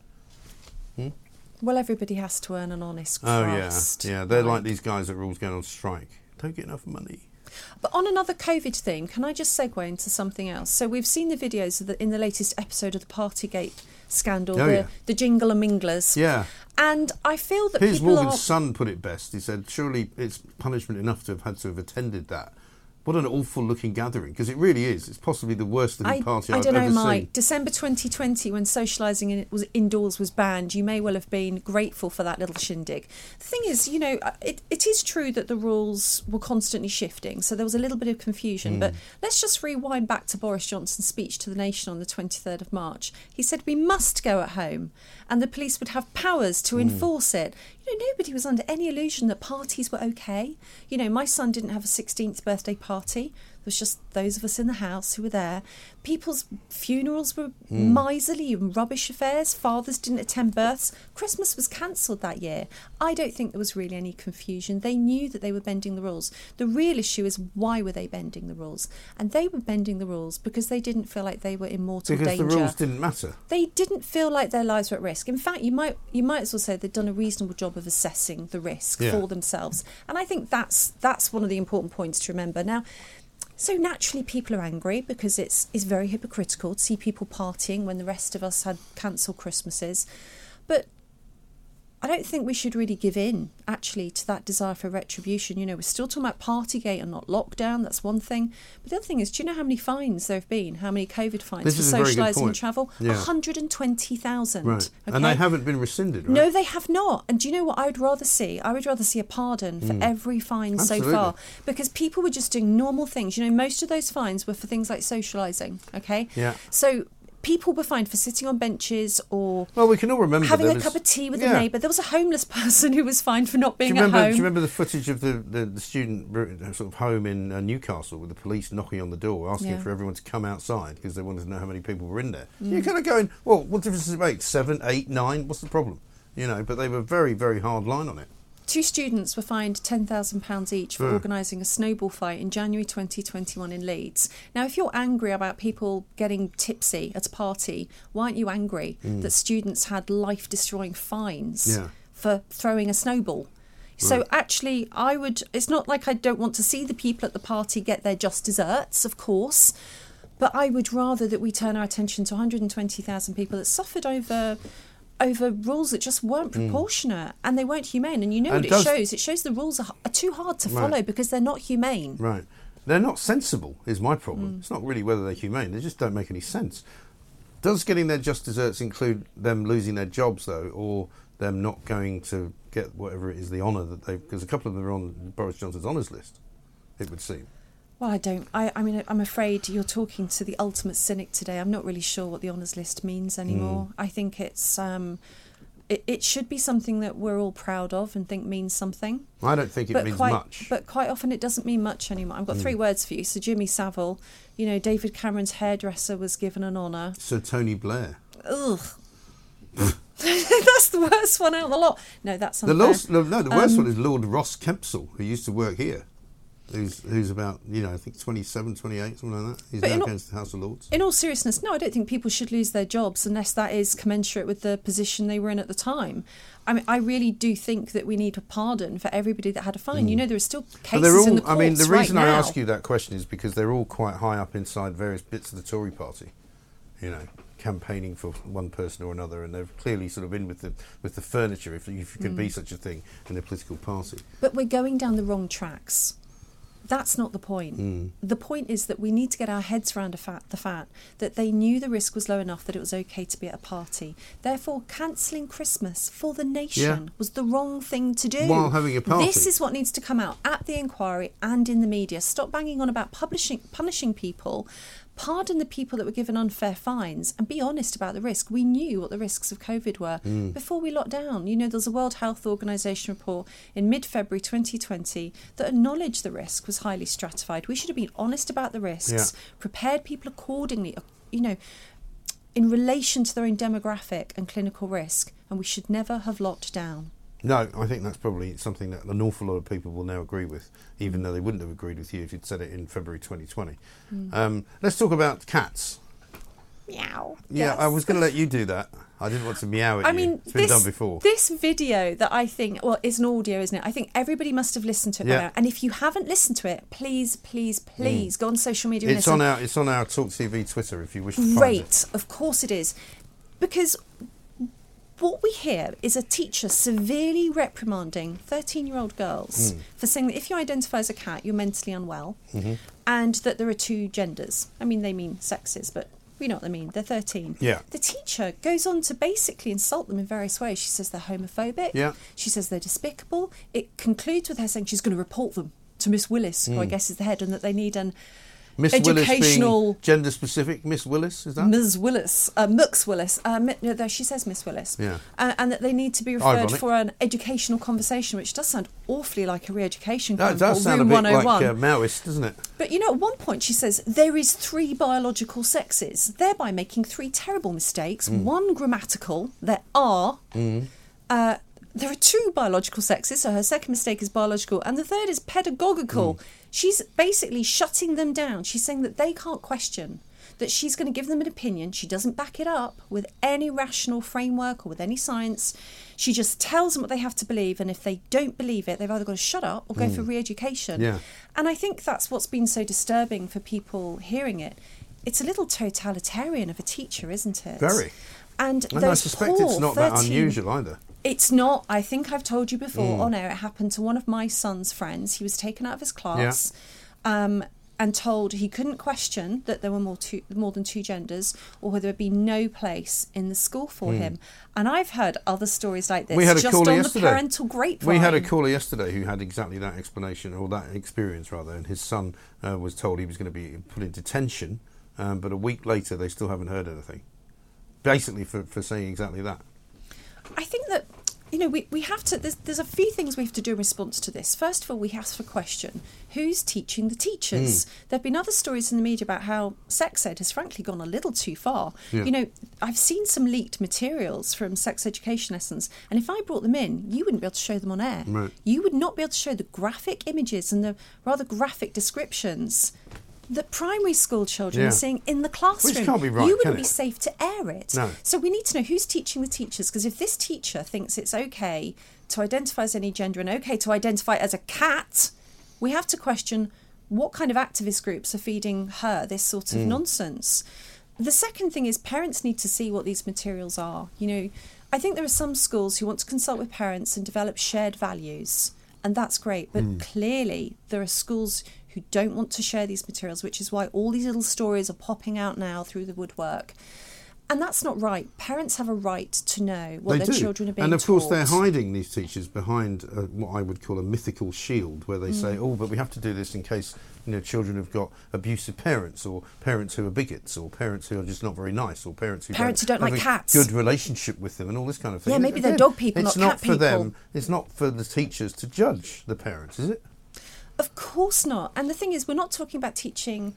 Hmm? Well, everybody has to earn an honest Oh crust. yeah, yeah. They're right? like these guys that are always going on strike. Don't get enough money. But on another COVID theme, can I just segue into something else? So we've seen the videos of the, in the latest episode of the Partygate scandal, Oh, the, yeah. the jingle and minglers. Yeah. And I feel that Piers people Morgan's are. son put it best. He said, "Surely it's punishment enough to have had to have attended that." What an awful looking gathering, because it really is. It's possibly the worst looking I, party I have ever seen. I don't know, Mike. seen. December 2020, when socialising in, was indoors was banned, you may well have been grateful for that little shindig. The thing is, you know, uh, it, it is true that the rules were constantly shifting, so there was a little bit of confusion. Mm. But let's just rewind back to Boris Johnson's speech to the nation on the 23rd of March. He said we must go at home, and the police would have powers to Mm. enforce it. You know, nobody was under any illusion that parties were okay. You know, my son didn't have a 16th birthday party. There was just those of us in the house who were there. People's funerals were Mm. miserly and rubbish affairs. Fathers didn't attend births. Christmas was cancelled that year. I don't think there was really any confusion. They knew that they were bending the rules. The real issue is why were they bending the rules? And they were bending the rules because they didn't feel like they were in mortal Because danger the rules didn't matter. they didn't feel like their lives were at risk. In fact, you might you might as well say they'd done a reasonable job of assessing the risk Yeah. for themselves. And I think that's that's one of the important points to remember. Now, So naturally, people are angry because it's it's very hypocritical to see people partying when the rest of us had cancelled Christmases. But I don't think we should really give in, actually, to that desire for retribution. You know, we're still talking about Partygate and not lockdown. That's one thing. But the other thing is, do you know how many fines there have been? How many COVID fines This for is a very good socialising and travel? Yeah. 120,000. Right. And they haven't been rescinded, right? No, they have not. And do you know what I would rather see? I would rather see a pardon for Mm. every fine Absolutely. so far because people were just doing normal things. You know, most of those fines were for things like socialising, okay? Yeah. So people were fined for sitting on benches or Well, we can all remember having a was- cup of tea with Yeah. a neighbour. There was a homeless person who was fined for not Do you being remember? at Do you remember the footage of the, the, the student uh, sort of home in uh, Newcastle with the police knocking on the door asking Yeah. for everyone to come outside because they wanted to know how many people were in there? Mm. You're kind of going, well, what difference does it make? Seven, eight, nine? What's the problem? You know, but they were very, very hard line on it. Two students were fined £10,000 each for Hmm. organising a snowball fight in January 2021 in Leeds. Now, if you're angry about people getting tipsy at a party, why aren't you angry Mm. that students had life destroying fines Yeah. for throwing a snowball? So, actually, I would. It's not like I don't want to see the people at the party get their just desserts, of course, but I would rather that we turn our attention to 120,000 people that suffered over. Over rules that just weren't Mm. proportionate and they weren't humane, and you know And what it does- shows. It shows the rules are, are too hard to Right. follow because they're not humane. Right. They're not sensible, is my problem. Mm. It's not really whether they're humane, they just don't make any sense. Does getting their just desserts include them losing their jobs, though, or them not going to get whatever it is, the honour that they. Because a couple of them are on Boris Johnson's honours list, it would seem. Well, I don't. I, I mean, I'm afraid you're talking to the ultimate cynic today. I'm not really sure what the honours list means anymore. Mm. I think it's. Um, it, it should be something that we're all proud of and think means something. I don't think it but means quite, much. But quite often it doesn't mean much anymore. I've got Mm. three words for you. So Jimmy Savile, you know, David Cameron's hairdresser was given an honour. Sir Tony Blair. Ugh. that's the worst one out of the lot. No, that's not The unfair. last, no, the worst Um, one is Lord Ross Kempsell, who used to work here, who's who's about, you know, I think 27, 28, something like that. He's But now in all- against the House of Lords. In all seriousness, no, I don't think people should lose their jobs unless that is commensurate with the position they were in at the time. I mean, I really do think that we need a pardon for everybody that had a fine. You know, there are still cases Mm. All, in the courts I mean, the courts right reason I now. ask you that question is because they're all quite high up inside various bits of the Tory party, you know, campaigning for one person or another, and they're clearly sort of in with the with the furniture, if, if you can be Mm. such a thing in a political party. But we're going down the wrong tracks. That's not the point. Mm. The point is that we need to get our heads around a fact, the fact that they knew the risk was low enough that it was okay to be at a party. Therefore, cancelling Christmas for the nation Yeah. was the wrong thing to do. While having a party. This is what needs to come out at the inquiry and in the media. Stop banging on about publishing, punishing people. Pardon the people that were given unfair fines and be honest about the risk. We knew what the risks of COVID were Mm. before we locked down. You know, there's a World Health Organization report in mid February 2020 that acknowledged the risk was highly stratified. We should have been honest about the risks, Yeah. prepared people accordingly, uh, you know, in relation to their own demographic and clinical risk, and we should never have locked down. No, I think that's probably something that an awful lot of people will now agree with, even though they wouldn't have agreed with you if you'd said it in February 2020. Mm. Um, let's talk about cats. Meow. Yeah, I was going to let you do that. I didn't want to meow at I you. mean, it's been this, done before. This video that I think, well, it's an audio, isn't it? I think everybody must have listened to it Yeah. by now. And if you haven't listened to it, please, please, please go on social media and It's listen. on our it's on our Talk TV Twitter if you wish to find it. Great, of course it is. Because what we hear is a teacher severely reprimanding 13 year old girls Mm. for saying that if you identify as a cat, you're mentally unwell Mhm. and that there are two genders. I mean, they mean sexes, but we know what they mean. They're 13. Yeah. The teacher goes on to basically insult them in various ways. She says they're homophobic. Yeah. She says they're despicable. It concludes with her saying she's going to report them to Miss Willis, who I Mm. guess is the head, and that they need an Miss Willis educational being gender specific. Miss Willis is that? Ms. Willis, uh, Mux Willis. Uh, no, she says Miss Willis. Yeah. Uh, and that they need to be referred Ironic. for an educational conversation, which does sound awfully like a re-education That camp does or sound a Room bit 101. like uh, Maoist, doesn't it? But you know, at one point she says there is three biological sexes, thereby making three terrible mistakes. Mm. One grammatical, there are. Mm. Uh, there are two biological sexes, so her second mistake is biological, and the third is pedagogical. Mm. She's basically shutting them down. She's saying that they can't question that she's going to give them an opinion. She doesn't back it up with any rational framework or with any science. She just tells them what they have to believe, and if they don't believe it, they've either got to shut up or go Mm. for re-education. Yeah. And I think that's what's been so disturbing for people hearing it. It's a little totalitarian of a teacher, isn't it? Very. And, And I suspect it's not that unusual either. It's not. I think I've told you before Mm. on air. It happened to one of my son's friends. He was taken out of his class, um, and told he couldn't question that there were more two, more than two genders, or whether there'd be no place in the school for Mm. him. And I've heard other stories like this. we had a just caller on yesterday. the parental grapevine. We had a caller yesterday who had exactly that explanation or that experience rather, and his son uh, was told he was going to be put in detention, um, but a week later they still haven't heard anything. Basically, for, for saying exactly that. I think that you know we, we have to there's, there's a few things we have to do in response to this first of all we have to question who's teaching the teachers Mm. there have been other stories in the media about how sex ed has frankly gone a little too far Yeah. you know i've seen some leaked materials from sex education lessons and if i brought them in you wouldn't be able to show them on air Right. you would not be able to show the graphic images and the rather graphic descriptions that primary school children Yeah. are seeing in the classroom. can't be right, you wouldn't be it? safe to air it. No. So we need to know who's teaching the teachers because if this teacher thinks it's okay to identify as any gender and okay to identify as a cat, we have to question what kind of activist groups are feeding her this sort of Mm. nonsense. The second thing is parents need to see what these materials are. You know, I think there are some schools who want to consult with parents and develop shared values, and that's great. But Mm. clearly, there are schools who don't want to share these materials, which is why all these little stories are popping out now through the woodwork. And that's not right. Parents have a right to know what they their do. children are being and of course, they're hiding these teachers behind uh, what I would call a mythical shield, where they say, Mm. "Oh, but we have to do this in case you know children have got abusive parents, or parents who are bigots, or parents who are just not very nice, or parents who Parents don't, who don't have like a cats." good relationship with them, and all this kind of thing." Yeah, maybe they're dog people, It's not not cat for them. It's not for the teachers to judge the parents, is it? Of course not. And the thing is, we're not talking about teaching.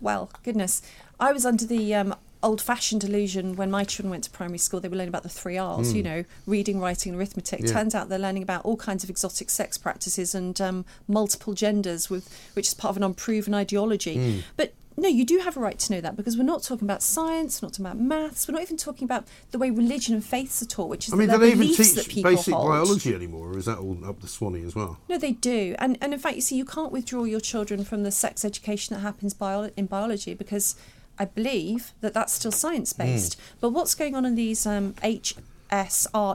Well, goodness, I was under the um, old-fashioned delusion when my children went to primary school. They were learning about the three R's. Mm. You know, reading, writing, and arithmetic. Yeah. Turns out they're learning about all kinds of exotic sex practices and um, multiple genders, with which is part of an unproven ideology. Mm. But no, you do have a right to know that because we're not talking about science, we're not talking about maths, we're not even talking about the way religion and faiths are taught, which is I mean, the they even beliefs that teach people basic hold. biology anymore, or is that all up the Swanee as well? No, they do, and and in fact, you see, you can't withdraw your children from the sex education that happens bio- in biology because I believe that that's still science based. But what's going on in these um, HSRE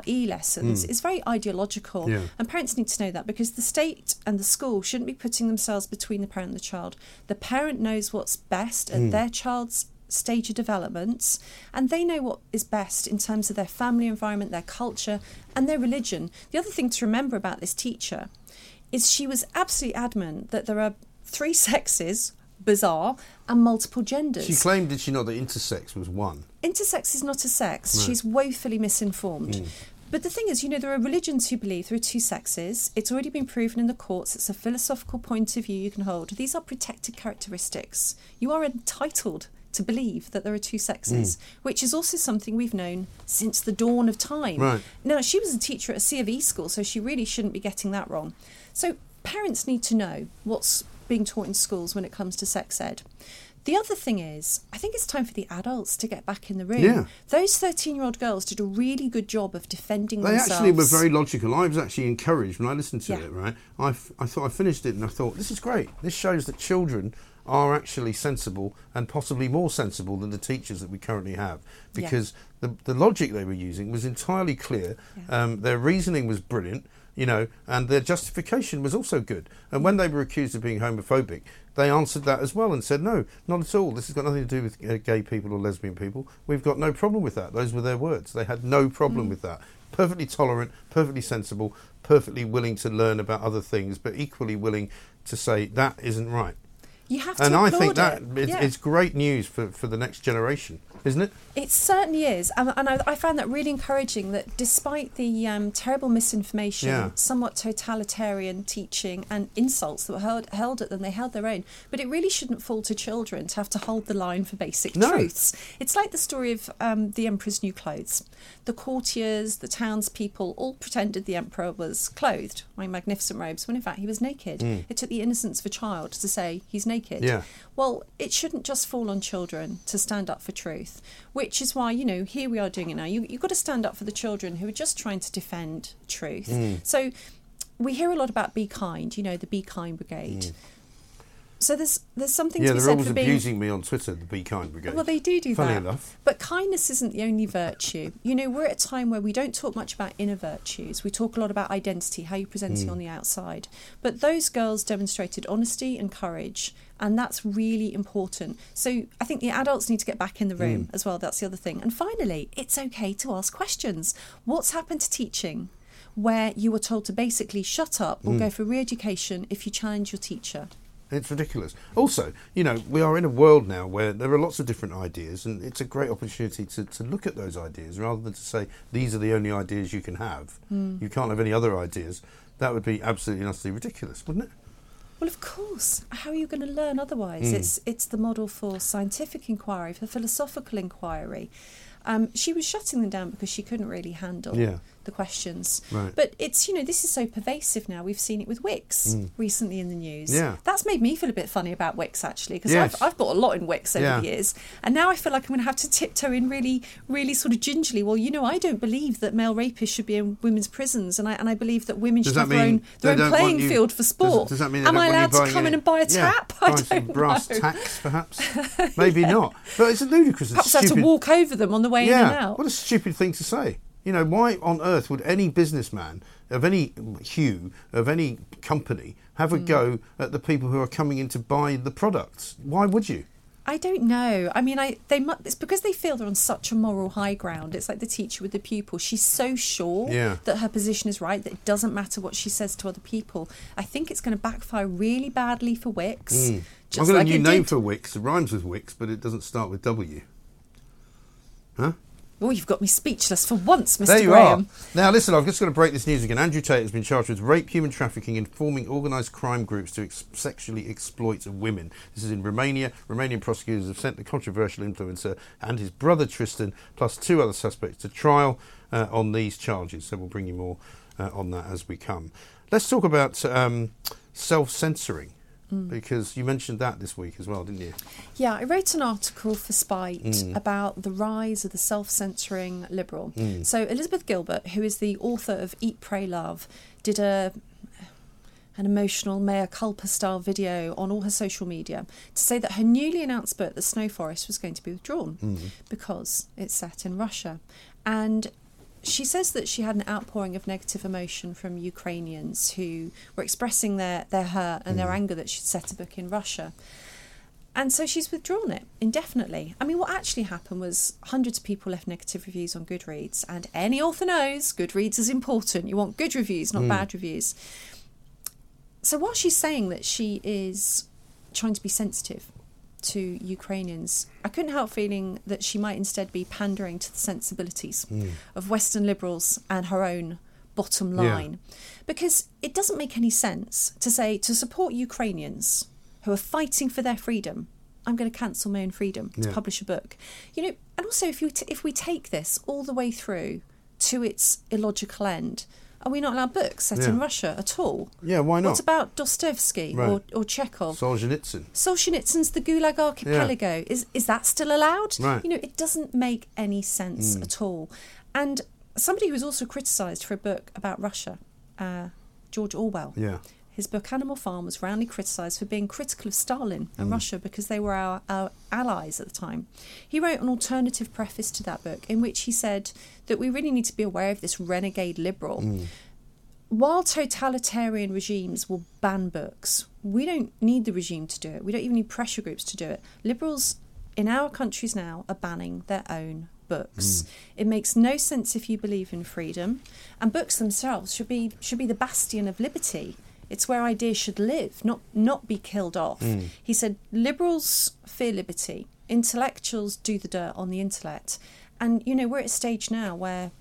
E lessons Mm. is very ideological, Yeah. and parents need to know that because the state and the school shouldn't be putting themselves between the parent and the child. The parent knows what's best at Mm. their child's stage of developments and they know what is best in terms of their family environment their culture and their religion the other thing to remember about this teacher is she was absolutely adamant that there are three sexes bizarre and multiple genders She claimed, did she not, that intersex was one? intersex is not a sex No. she's woefully misinformed Mm. but the thing is, you know, there are religions who believe there are two sexes. It's already been proven in the courts. It's a philosophical point of view you can hold. These are protected characteristics. You are entitled to believe that there are two sexes, Mm. which is also something we've known since the dawn of time. Right. Now, she was a teacher at a C of E school, so she really shouldn't be getting that wrong. So, parents need to know what's being taught in schools when it comes to sex ed. The other thing is, I think it's time for the adults to get back in the room. Yeah. Those 13 year old girls did a really good job of defending They themselves. They actually were very logical. I was actually encouraged when I listened to Yeah. it, right? I, f- I thought I finished it and I thought, this is great. This shows that children are actually sensible and possibly more sensible than the teachers that we currently have Yeah. because the, the logic they were using was entirely clear. Um, their reasoning was brilliant, you know, and their justification was also good. And when they were accused of being homophobic, they answered that as well and said, no, not at all. This has got nothing to do with uh, gay people or lesbian people. We've got no problem with that. Those were their words. They had no problem Mm. with that. Perfectly tolerant, perfectly sensible, perfectly willing to learn about other things, but equally willing to say that isn't right. You have to And I think that it's, Yeah. it's great news for, for the next generation, isn't it? It certainly is, and, and I, I found that really encouraging. That despite the um, terrible misinformation, Yeah. somewhat totalitarian teaching, and insults that were held, held at them, they held their own. But it really shouldn't fall to children to have to hold the line for basic No. truths. It's like the story of um, the emperor's new clothes. The courtiers, the townspeople, all pretended the emperor was clothed, wearing magnificent robes, when in fact he was naked. Mm. It took the innocence of a child to say he's naked. naked. Yeah. Well, it shouldn't just fall on children to stand up for truth, which is why, you know, here we are doing it now. You, you've got to stand up for the children who are just trying to defend truth. Mm. So we hear a lot about Be Kind, you know, the Be Kind Brigade. Mm. So there's there's something yeah, to be said for being abusing me on Twitter, the Be Kind Brigade. well, they do do Funny that. enough. But kindness isn't the only virtue. You know, we're at a time where we don't talk much about inner virtues. We talk a lot about identity, how you're presenting Mm. on the outside. But those girls demonstrated honesty and courage, and that's really important. So I think the adults need to get back in the room Mm. as well. That's the other thing. And finally, it's okay to ask questions. What's happened to teaching? Where you were told to basically shut up or Mm. go for re education if you challenge your teacher. It's ridiculous. Also, you know, we are in a world now where there are lots of different ideas, and it's a great opportunity to, to look at those ideas rather than to say these are the only ideas you can have. Mm. You can't have any other ideas. That would be absolutely utterly ridiculous, wouldn't it? Well, of course. How are you going to learn otherwise? Mm. It's it's the model for scientific inquiry, for philosophical inquiry. Um, she was shutting them down because she couldn't really handle Yeah. The questions. Right. But it's you know this is so pervasive now. We've seen it with Wickes Mm. recently in the news. Yeah. That's made me feel a bit funny about Wickes actually because Yes. I've, I've bought a lot in Wickes over Yeah. the years, and now I feel like I'm going to have to tiptoe in really, really sort of gingerly. Well, you know, I don't believe that male rapists should be in women's prisons, and I and I believe that women Does should that have their own their own playing you- field for sport. does that mean Am I allowed to come in and buy a Yeah, tap? I don't brass tacks, perhaps. Maybe not. But it's ludicrous. Perhaps I have to walk over them on the way yeah, in and out. what a stupid thing to say. You know, why on earth would any businessman of any hue, of any company, have a Hmm. go at the people who are coming in to buy the products? Why would you? I don't know. I mean, I they mu- it's because they feel they're on such a moral high ground. It's like the teacher with the pupil. She's so sure Yeah. that her position is right that it doesn't matter what she says to other people. I think it's going to backfire really badly for Wickes. Mm. I've got like a new name did- for Wickes. It rhymes with Wickes, but it doesn't start with W. Huh? Oh, you've got me speechless for once, Mr. There you Graham. are. Now, listen, I've just got to break this news again. Andrew Tate has been charged with rape, human trafficking, and forming organised crime groups to ex- sexually exploit women. This is in Romania. Romanian prosecutors have sent the controversial influencer and his brother Tristan, plus two other suspects, to trial uh, on these charges. So we'll bring you more uh, on that as we come. Let's talk about um, self censoring. Mm. Because you mentioned that this week as well, didn't you? Yeah, I wrote an article for Spiked Mm. about the rise of the self censoring liberal. Mm. So, Elizabeth Gilbert, who is the author of Eat, Pray, Love, did a an emotional mea culpa style video on all her social media to say that her newly announced book, The Snow Forest, was going to be withdrawn Mm. because it's set in Russia. And she says that she had an outpouring of negative emotion from Ukrainians who were expressing their, their hurt and their Mm. anger that she'd set a book in Russia. And so she's withdrawn it indefinitely. I mean, what actually happened was hundreds of people left negative reviews on Goodreads, and any author knows Goodreads is important. You want good reviews, not Mm. bad reviews. So while she's saying that she is trying to be sensitive to Ukrainians, I couldn't help feeling that she might instead be pandering to the sensibilities Mm. of Western liberals and her own bottom Yeah. line. Because it doesn't make any sense to say to support Ukrainians who are fighting for their freedom. I'm going to cancel my own freedom to Yeah. publish a book. You know, and also if you t- if we take this all the way through to its illogical end, are we not allowed books set in Russia at all? Yeah, why not? What about Dostoevsky Right. or, or Chekhov? Solzhenitsyn. Solzhenitsyn's The Gulag Archipelago. Is is that still allowed? Right. You know, it doesn't make any sense Mm. at all. And somebody who was also criticised for a book about Russia, uh, George Orwell. Yeah. His book Animal Farm was roundly criticised for being critical of Stalin and Mm. Russia because they were our, our allies at the time. He wrote an alternative preface to that book in which he said that we really need to be aware of this renegade liberal Mm. while totalitarian regimes will ban books, we don't need the regime to do it. We don't even need pressure groups to do it. Liberals in our countries now are banning their own books. It makes no sense if you believe in freedom, and books themselves should be should be the bastion of liberty. It's where ideas should live, not not be killed off. Mm. He said liberals fear liberty, intellectuals do the dirt on the intellect. And you know, we're at a stage now where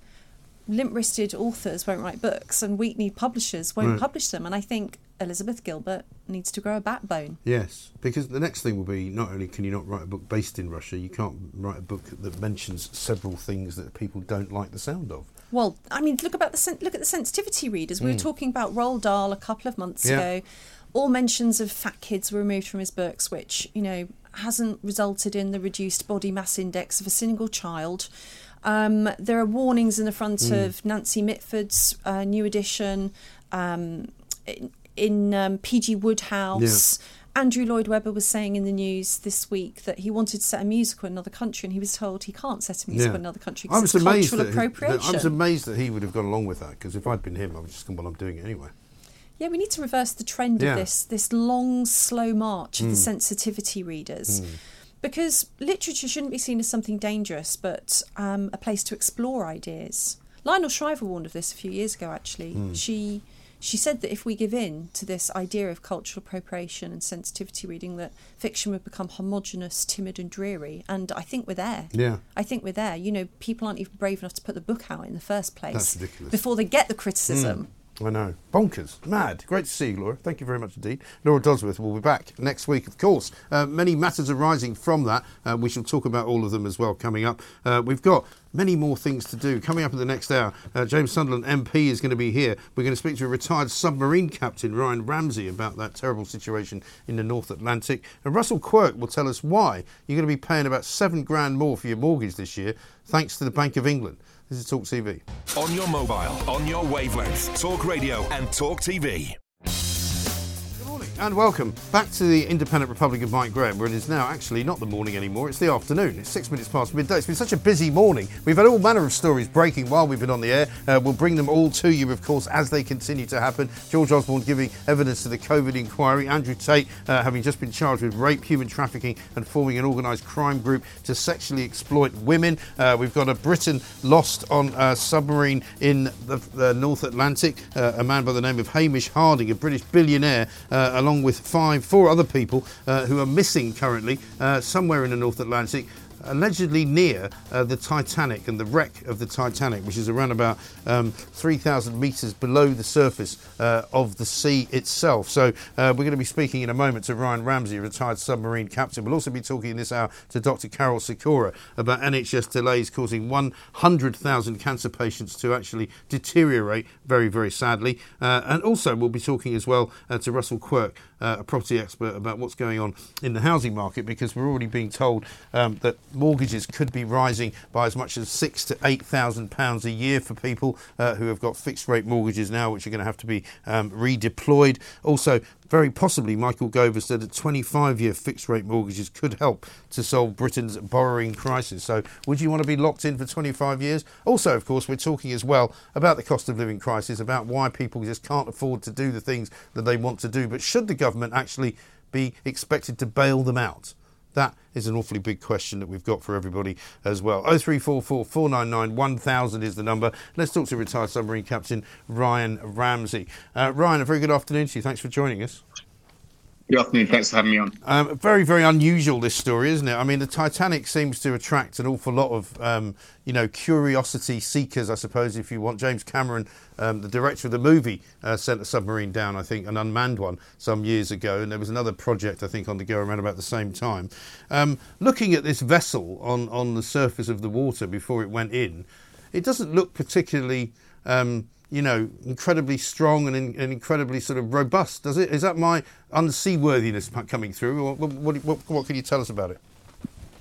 limp-wristed authors won't write books and weak-kneed publishers won't Right. publish them. And I think Elizabeth Gilbert needs to grow a backbone. Yes, because the next thing will be not only can you not write a book based in Russia, you can't write a book that mentions several things that people don't like the sound of. Well, I mean, look about the sen- look at the sensitivity readers. We were Mm. talking about Roald Dahl a couple of months Yeah. ago. all mentions of fat kids were removed from his books, which, you know, hasn't resulted in the reduced body mass index of a single child. Um, there are warnings in the front mm. of Nancy Mitford's uh, new edition, um, in, in um, PG Wodehouse. Yeah. Andrew Lloyd Webber was saying in the news this week that he wanted to set a musical in another country, and he was told he can't set a musical yeah. in another country because it's cultural appropriation. He, I was amazed that he would have gone along with that because if I'd been him, I would just gone, "Well, I'm doing it anyway." Yeah, we need to reverse the trend yeah. of this this long, slow march of mm. the sensitivity readers. Mm. Because literature shouldn't be seen as something dangerous, but um, a place to explore ideas. Lionel Shriver warned of this a few years ago. Actually, mm. she she said that if we give in to this idea of cultural appropriation and sensitivity reading, that fiction would become homogenous, timid, and dreary. And I think we're there. Yeah. I think we're there. You know, people aren't even brave enough to put the book out in the first place. That's ridiculous. Before they get the criticism. Mm. I know. Bonkers. Mad. Great to see you, Laura. Thank you very much indeed. Laura Dodsworth will be back next week, of course. Uh, many matters arising from that. Uh, we shall talk about all of them as well coming up. Uh, we've got many more things to do. Coming up in the next hour, uh, James Sunderland MP is going to be here. We're going to speak to a retired submarine captain, Ryan Ramsey, about that terrible situation in the North Atlantic. And Russell Quirk will tell us why you're going to be paying about seven grand more for your mortgage this year, thanks to the Bank of England. This is Talk TV. On your mobile, on your wavelength, Talk Radio and Talk TV and welcome back to the Independent Republic of Mike Graham, where it is now actually not the morning anymore, it's the afternoon. It's six minutes past midday. It's been such a busy morning. We've had all manner of stories breaking while we've been on the air. Uh, we'll bring them all to you, of course, as they continue to happen. George Osborne giving evidence to the COVID inquiry, Andrew Tate uh, having just been charged with rape, human trafficking, and forming an organised crime group to sexually exploit women. Uh, we've got a Briton lost on a submarine in the, the North Atlantic, uh, a man by the name of Hamish Harding, a British billionaire, uh, along with five, four other people uh, who are missing currently uh, somewhere in the North Atlantic allegedly near uh, the Titanic and the wreck of the Titanic, which is around about um, 3,000 metres below the surface uh, of the sea itself. So uh, we're going to be speaking in a moment to Ryan Ramsey, a retired submarine captain. We'll also be talking in this hour to Dr. Karol Sikora about NHS delays causing 100,000 cancer patients to actually deteriorate very, very sadly. Uh, and also we'll be talking as well uh, to Russell Quirk, uh, a property expert, about what's going on in the housing market because we're already being told um, that mortgages could be rising by as much as six to eight thousand pounds a year for people uh, who have got fixed rate mortgages now, which are going to have to be um, redeployed. Also, very possibly, Michael Gove said that 25 year fixed rate mortgages could help to solve Britain's borrowing crisis. So, would you want to be locked in for 25 years? Also, of course, we're talking as well about the cost of living crisis, about why people just can't afford to do the things that they want to do. But should the government actually be expected to bail them out? That is an awfully big question that we've got for everybody as well. 0344 499 1000 is the number. Let's talk to retired submarine captain Ryan Ramsey. Uh, Ryan, a very good afternoon to you. Thanks for joining us. Good afternoon. Thanks for having me on. Um, very, very unusual this story, isn't it? I mean, the Titanic seems to attract an awful lot of, um, you know, curiosity seekers, I suppose, if you want. James Cameron, um, the director of the movie, uh, sent a submarine down, I think, an unmanned one, some years ago, and there was another project, I think, on the go around about the same time. Um, looking at this vessel on on the surface of the water before it went in, it doesn't look particularly. Um, you know, incredibly strong and, in, and, incredibly sort of robust. Does it? Is that my unseaworthiness coming through? Or what, what, what, what can you tell us about it?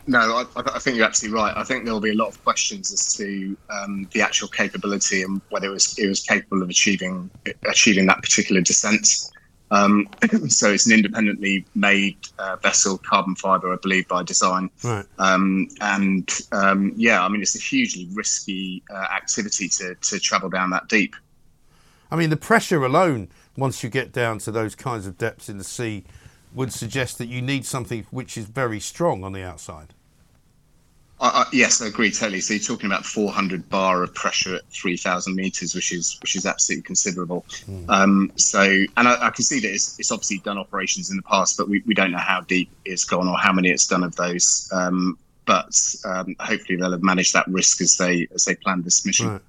No, I, I, think you're absolutely right. I think there'll be a lot of questions as to um, the actual capability and whether it was it was capable of achieving achieving that particular descent. Um, so it's an independently made uh, vessel, carbon fibre, I believe, by design. Right. Um, and um, yeah, I mean, it's a hugely risky uh, activity to, to travel down that deep. I mean, the pressure alone, once you get down to those kinds of depths in the sea, would suggest that you need something which is very strong on the outside. Uh, yes, I agree totally. So you're talking about 400 bar of pressure at 3,000 meters, which is which is absolutely considerable. Mm. Um, so, and I, I, can see that it's, it's, obviously done operations in the past, but we, we don't know how deep it's gone or how many it's done of those. Um, but um, hopefully they'll have managed that risk as they as they planned this mission. Right.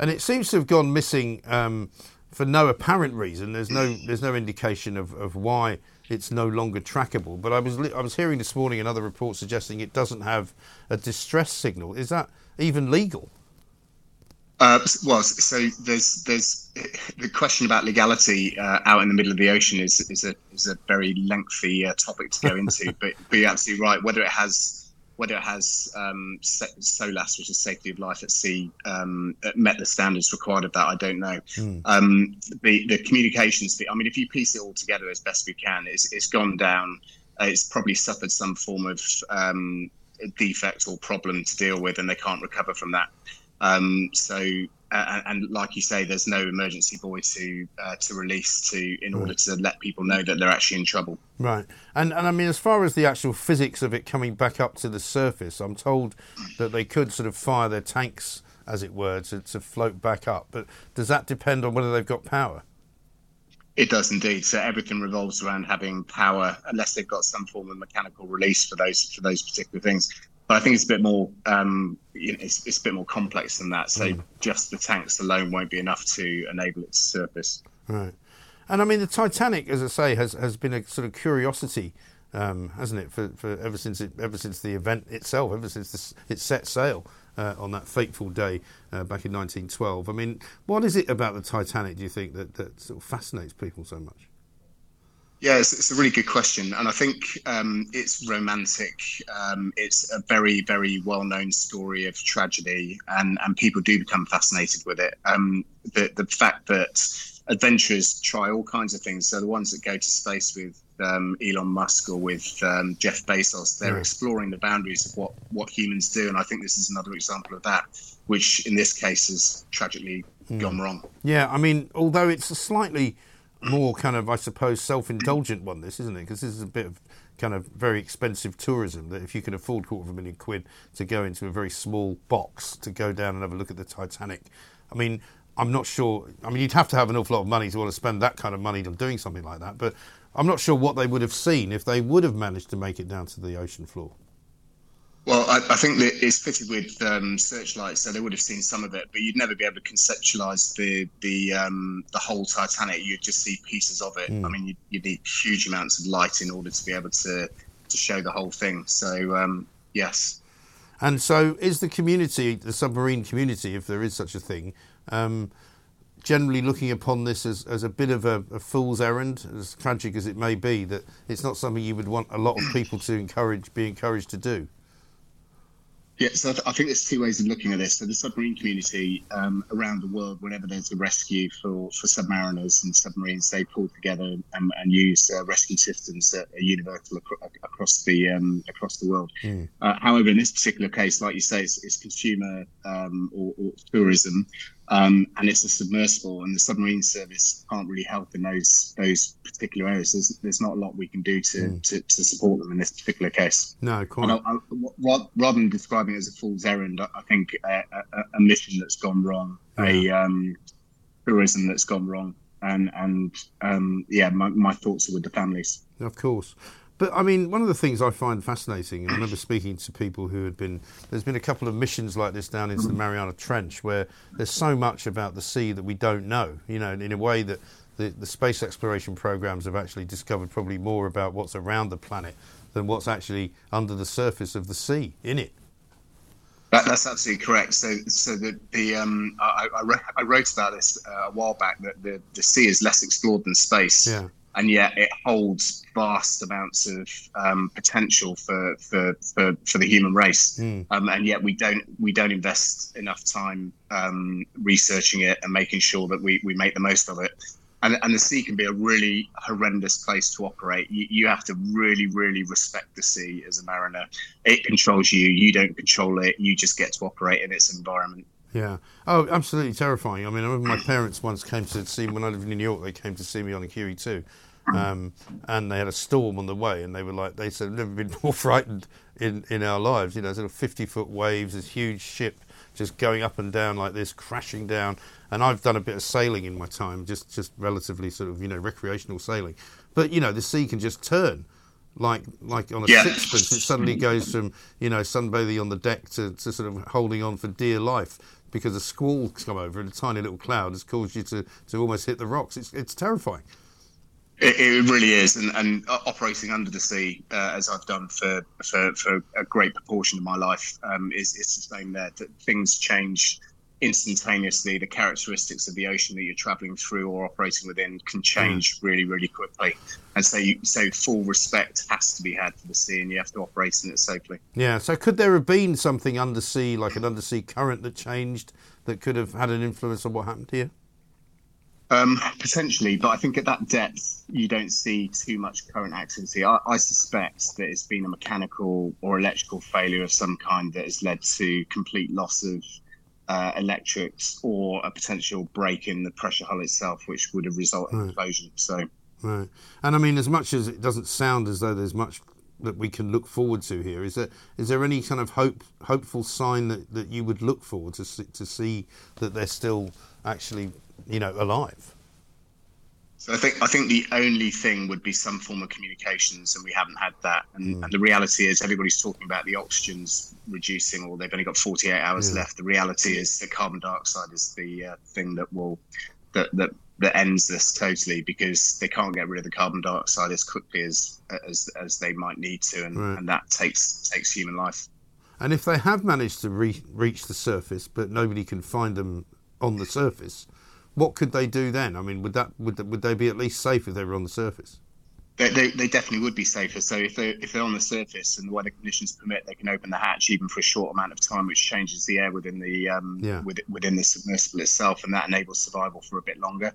And it seems to have gone missing um, for no apparent reason. There's no there's no indication of, of why it's no longer trackable. But I was I was hearing this morning another report suggesting it doesn't have a distress signal. Is that even legal? Uh, well, so there's there's the question about legality uh, out in the middle of the ocean is is a is a very lengthy uh, topic to go into. but but you're absolutely right. Whether it has whether it has um, SOLAS, which is safety of life at sea, um, met the standards required of that, I don't know. Mm. Um, the the communications, I mean, if you piece it all together as best we can, it's, it's gone down. Uh, it's probably suffered some form of um, defect or problem to deal with, and they can't recover from that. Um, so, uh, and like you say, there's no emergency buoy to uh, to release to in order to let people know that they're actually in trouble. Right, and and I mean, as far as the actual physics of it coming back up to the surface, I'm told that they could sort of fire their tanks, as it were, to, to float back up. But does that depend on whether they've got power? It does indeed. So everything revolves around having power, unless they've got some form of mechanical release for those for those particular things. But I think it's a bit more, um, you know, it's, it's, a bit more complex than that. So mm. just the tanks alone won't be enough to enable it to surface. Right. And I mean, the Titanic, as I say, has, has been a sort of curiosity, um, hasn't it, for, for ever since it, ever since the event itself, ever since this, it set sail uh, on that fateful day uh, back in 1912. I mean, what is it about the Titanic? Do you think that, that sort of fascinates people so much? Yeah, it's, it's, a really good question, and I think um, it's romantic. Um, it's a very, very well-known story of tragedy, and, and people do become fascinated with it. Um, the the fact that adventurers try all kinds of things. So the ones that go to space with um, Elon Musk or with um, Jeff Bezos, they're yeah. exploring the boundaries of what what humans do, and I think this is another example of that, which in this case has tragically mm. gone wrong. Yeah, I mean, although it's a slightly more kind of, I suppose, self-indulgent one. This isn't it? Because this is a bit of kind of very expensive tourism. That if you can afford a quarter of a million quid to go into a very small box to go down and have a look at the Titanic, I mean, I'm not sure. I mean, you'd have to have an awful lot of money to want to spend that kind of money on doing something like that. But I'm not sure what they would have seen if they would have managed to make it down to the ocean floor. Well, I, I, think that it's fitted with um, searchlights, so they would have seen some of it, but you'd never be able to conceptualize the the um, the whole Titanic. You'd just see pieces of it. Mm. I mean, you'd need huge amounts of light in order to be able to to show the whole thing. So, um, yes. And so, is the community, the submarine community, if there is such a thing, um, generally looking upon this as, as a bit of a, a, fool's errand, as tragic as it may be, that it's not something you would want a lot of people to encourage, be encouraged to do? Yeah, so I think there's two ways of looking at this. So the submarine community um, around the world, whenever there's a rescue for, for submariners and submarines, they pull together and, and use uh, rescue systems that are universal ac- across the um, across the world. Mm. Uh, however, in this particular case, like you say, it's, it's consumer um, or, or, tourism, um, and it's a submersible, and the submarine service can't really help in those those particular areas. There's, there's not a lot we can do to, mm. to, to, support them in this particular case. No, quite. I, I, rather than describing it as a fool's errand, I think a, a, a mission that's gone wrong, yeah. a um, tourism that's gone wrong, and and um, yeah, my, my thoughts are with the families. Of course. But I mean, one of the things I find fascinating, I remember speaking to people who had been, there's been a couple of missions like this down into the Mariana Trench where there's so much about the sea that we don't know, you know, in a way that the, the space exploration programs have actually discovered probably more about what's around the planet than what's actually under the surface of the sea in it. That, that's absolutely correct. So, so the, the um, I, I, I wrote about this uh, a while back that the, the sea is less explored than space. Yeah and yet it holds vast amounts of um, potential for, for, for, for, the human race. Mm. Um, and yet we don't we don't invest enough time um, researching it and making sure that we, we make the most of it. And, and the sea can be a really horrendous place to operate. You, you have to really, really respect the sea as a mariner. It controls you. You don't control it. You just get to operate in its environment. Yeah. Oh, absolutely terrifying. I mean, I remember my parents once came to see me when I lived in New York. They came to see me on a QE2, um, and they had a storm on the way, and they were like, they said, "I've never been more frightened in in our lives." You know, sort of fifty foot waves, this huge ship just going up and down like this, crashing down. And I've done a bit of sailing in my time, just just relatively sort of you know recreational sailing, but you know the sea can just turn like like on a yeah. sixpence. It suddenly goes from you know sunbathing on the deck to, to sort of holding on for dear life because a squall's come over and a tiny little cloud has caused you to, to almost hit the rocks. It's it's terrifying. It, it really is, and, and operating under the sea, uh, as I've done for, for, for a great proportion of my life, um, is, is the same there. That things change instantaneously the characteristics of the ocean that you're traveling through or operating within can change mm. really, really quickly. And so, you, so full respect has to be had for the sea, and you have to operate in it safely. Yeah. So, could there have been something undersea, like an undersea current that changed, that could have had an influence on what happened here? Um, potentially, but I think at that depth you don't see too much current activity. I, I, suspect that it's been a mechanical or electrical failure of some kind that has led to complete loss of uh, electrics or a potential break in the pressure hull itself, which would have resulted right. in implosion. So, right, and I mean, as much as it doesn't sound as though there's much that we can look forward to here, is there is there any kind of hope hopeful sign that, that you would look forward to see, to see that they're still actually you know alive? So I think I think the only thing would be some form of communications, and we haven't had that. And, mm. and the reality is, everybody's talking about the oxygen's reducing, or they've only got 48 hours yeah. left. The reality is that carbon dioxide is the uh, thing that will that that that ends this totally because they can't get rid of the carbon dioxide as quickly as as as they might need to, and, right. and that takes takes human life. And if they have managed to re- reach the surface, but nobody can find them on the surface, what could they do then? I mean, would that would would they be at least safe if they were on the surface? They, they, they, definitely would be safer. So if they if they're on the surface and the weather conditions permit, they can open the hatch even for a short amount of time, which changes the air within the um, yeah. within, within the submersible itself, and that enables survival for a bit longer.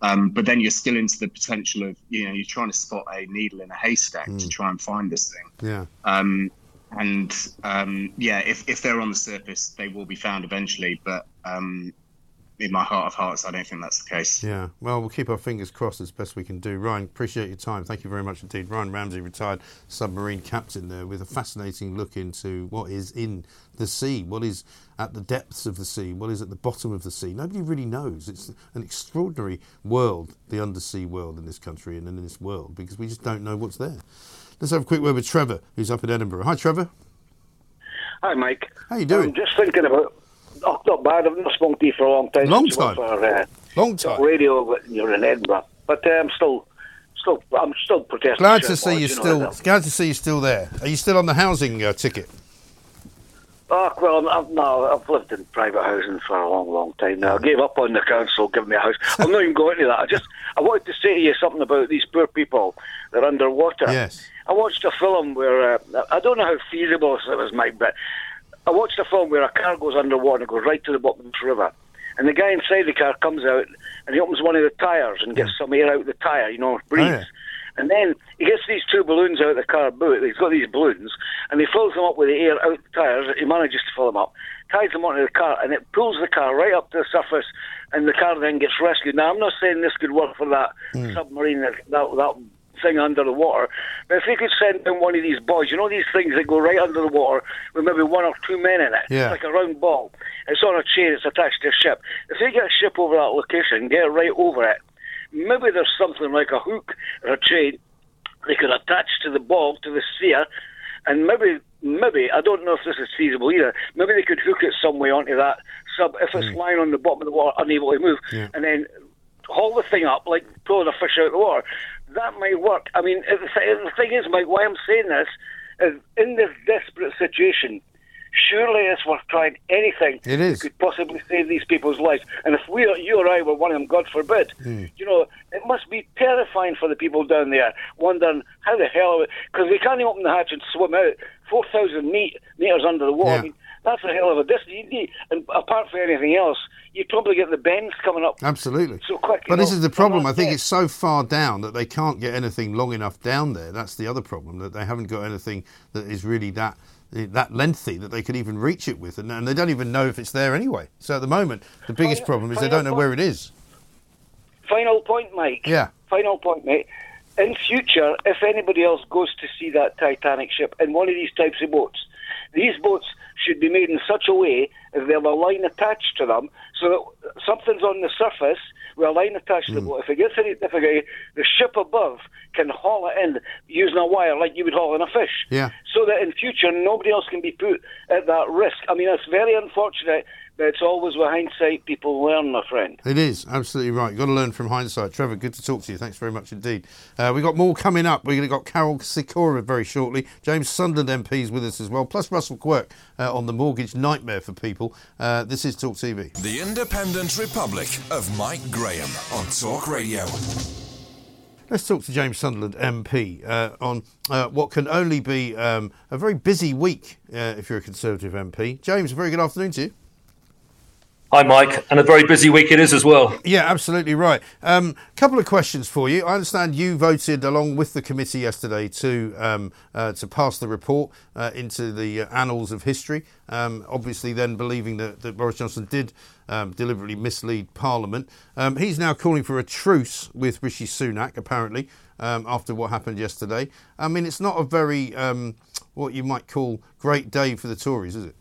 Um, but then you're still into the potential of you know you're trying to spot a needle in a haystack mm. to try and find this thing. Yeah. Um, and um, yeah, if if they're on the surface, they will be found eventually. But um, in my heart of hearts, I don't think that's the case. Yeah, well, we'll keep our fingers crossed as best we can do. Ryan, appreciate your time. Thank you very much indeed. Ryan Ramsey, retired submarine captain, there with a fascinating look into what is in the sea, what is at the depths of the sea, what is at the bottom of the sea. Nobody really knows. It's an extraordinary world, the undersea world in this country and in this world, because we just don't know what's there. Let's have a quick word with Trevor, who's up in Edinburgh. Hi, Trevor. Hi, Mike. How you doing? I'm just thinking about Oh, not bad. I've not spoken to you for a long time. Long time. For, uh, long time. Radio you're in Edinburgh, but uh, I'm still, still, I'm still protesting. Glad to see you're still. Know, glad to see you're still there. Are you still on the housing uh, ticket? Oh well, I've, no, I've lived in private housing for a long, long time now. I gave up on the council giving me a house. I'm not even going to that. I just, I wanted to say to you something about these poor people that are underwater. Yes. I watched a film where uh, I don't know how feasible it was, Mike, but I watched a film where a car goes underwater and goes right to the bottom of the river. And the guy inside the car comes out and he opens one of the tyres and gets some air out of the tyre, you know, breathes. Oh, yeah. And then he gets these two balloons out of the car boot. He's got these balloons, and he fills them up with the air out the tyres. He manages to fill them up, ties them onto the car, and it pulls the car right up to the surface, and the car then gets rescued. Now, I'm not saying this could work for that mm. submarine that, that, that thing under the water. But if they could send in one of these boys, you know these things that go right under the water with maybe one or two men in it, yeah. like a round ball. It's on a chain, it's attached to a ship. If they get a ship over that location, get right over it, maybe there's something like a hook or a chain they could attach to the ball, to the sphere, and maybe, maybe, I don't know if this is feasible either, maybe they could hook it some way onto that sub if it's mm. lying on the bottom of the water, unable to move, yeah. and then haul the thing up, like pulling a fish out of the water that might work. I mean, the thing is, Mike, why I'm saying this is in this desperate situation, surely it's worth trying anything it is. that could possibly save these people's lives. And if we, you or I, were one of them, God forbid, mm. you know, it must be terrifying for the people down there, wondering how the hell, because they can't even open the hatch and swim out 4,000 metres under the water. Yeah. I mean, that's a hell of a distance. And apart from anything else, you probably get the bends coming up. Absolutely. So quick. But know? this is the problem. I think it's so far down that they can't get anything long enough down there. That's the other problem that they haven't got anything that is really that that lengthy that they could even reach it with, and, and they don't even know if it's there anyway. So at the moment, the biggest problem is they don't know where it is. Final point, Mike. Yeah. Final point, mate. In future, if anybody else goes to see that Titanic ship in one of these types of boats, these boats should be made in such a way that they have a line attached to them so that something's on the surface with a line attached mm. to the hmm. boat. If it gets any difficulty, the ship above can haul it in using a wire like you would haul in a fish. Yeah. So that in future nobody else can be put at that risk. I mean, it's very unfortunate It's always with hindsight people learn, my friend. It is absolutely right. You've got to learn from hindsight. Trevor, good to talk to you. Thanks very much indeed. Uh, we've got more coming up. We've got Karol Sikora very shortly. James Sunderland MP is with us as well, plus Russell Quirk uh, on the mortgage nightmare for people. Uh, this is Talk TV. The Independent Republic of Mike Graham on Talk Radio. Let's talk to James Sunderland MP uh, on uh, what can only be um, a very busy week uh, if you're a Conservative MP. James, a very good afternoon to you. Hi, Mike, and a very busy week it is as well. Yeah, absolutely right. A um, couple of questions for you. I understand you voted along with the committee yesterday to um, uh, to pass the report uh, into the uh, annals of history. Um, obviously, then believing that, that Boris Johnson did um, deliberately mislead Parliament. Um, he's now calling for a truce with Rishi Sunak, apparently, um, after what happened yesterday. I mean, it's not a very what you might call great day for the Tories, is it?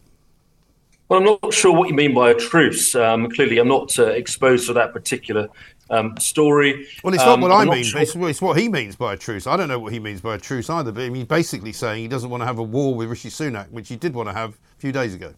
Well, I'm not sure what you mean by a truce. Um, clearly, I'm not uh, exposed to that particular um, story. Well, it's not what um, I mean. Sure. It's, it's, what he means by a truce. I don't know what he means by a truce either. But I mean, he's basically saying he doesn't want to have a war with Rishi Sunak, which he did want to have a few days ago.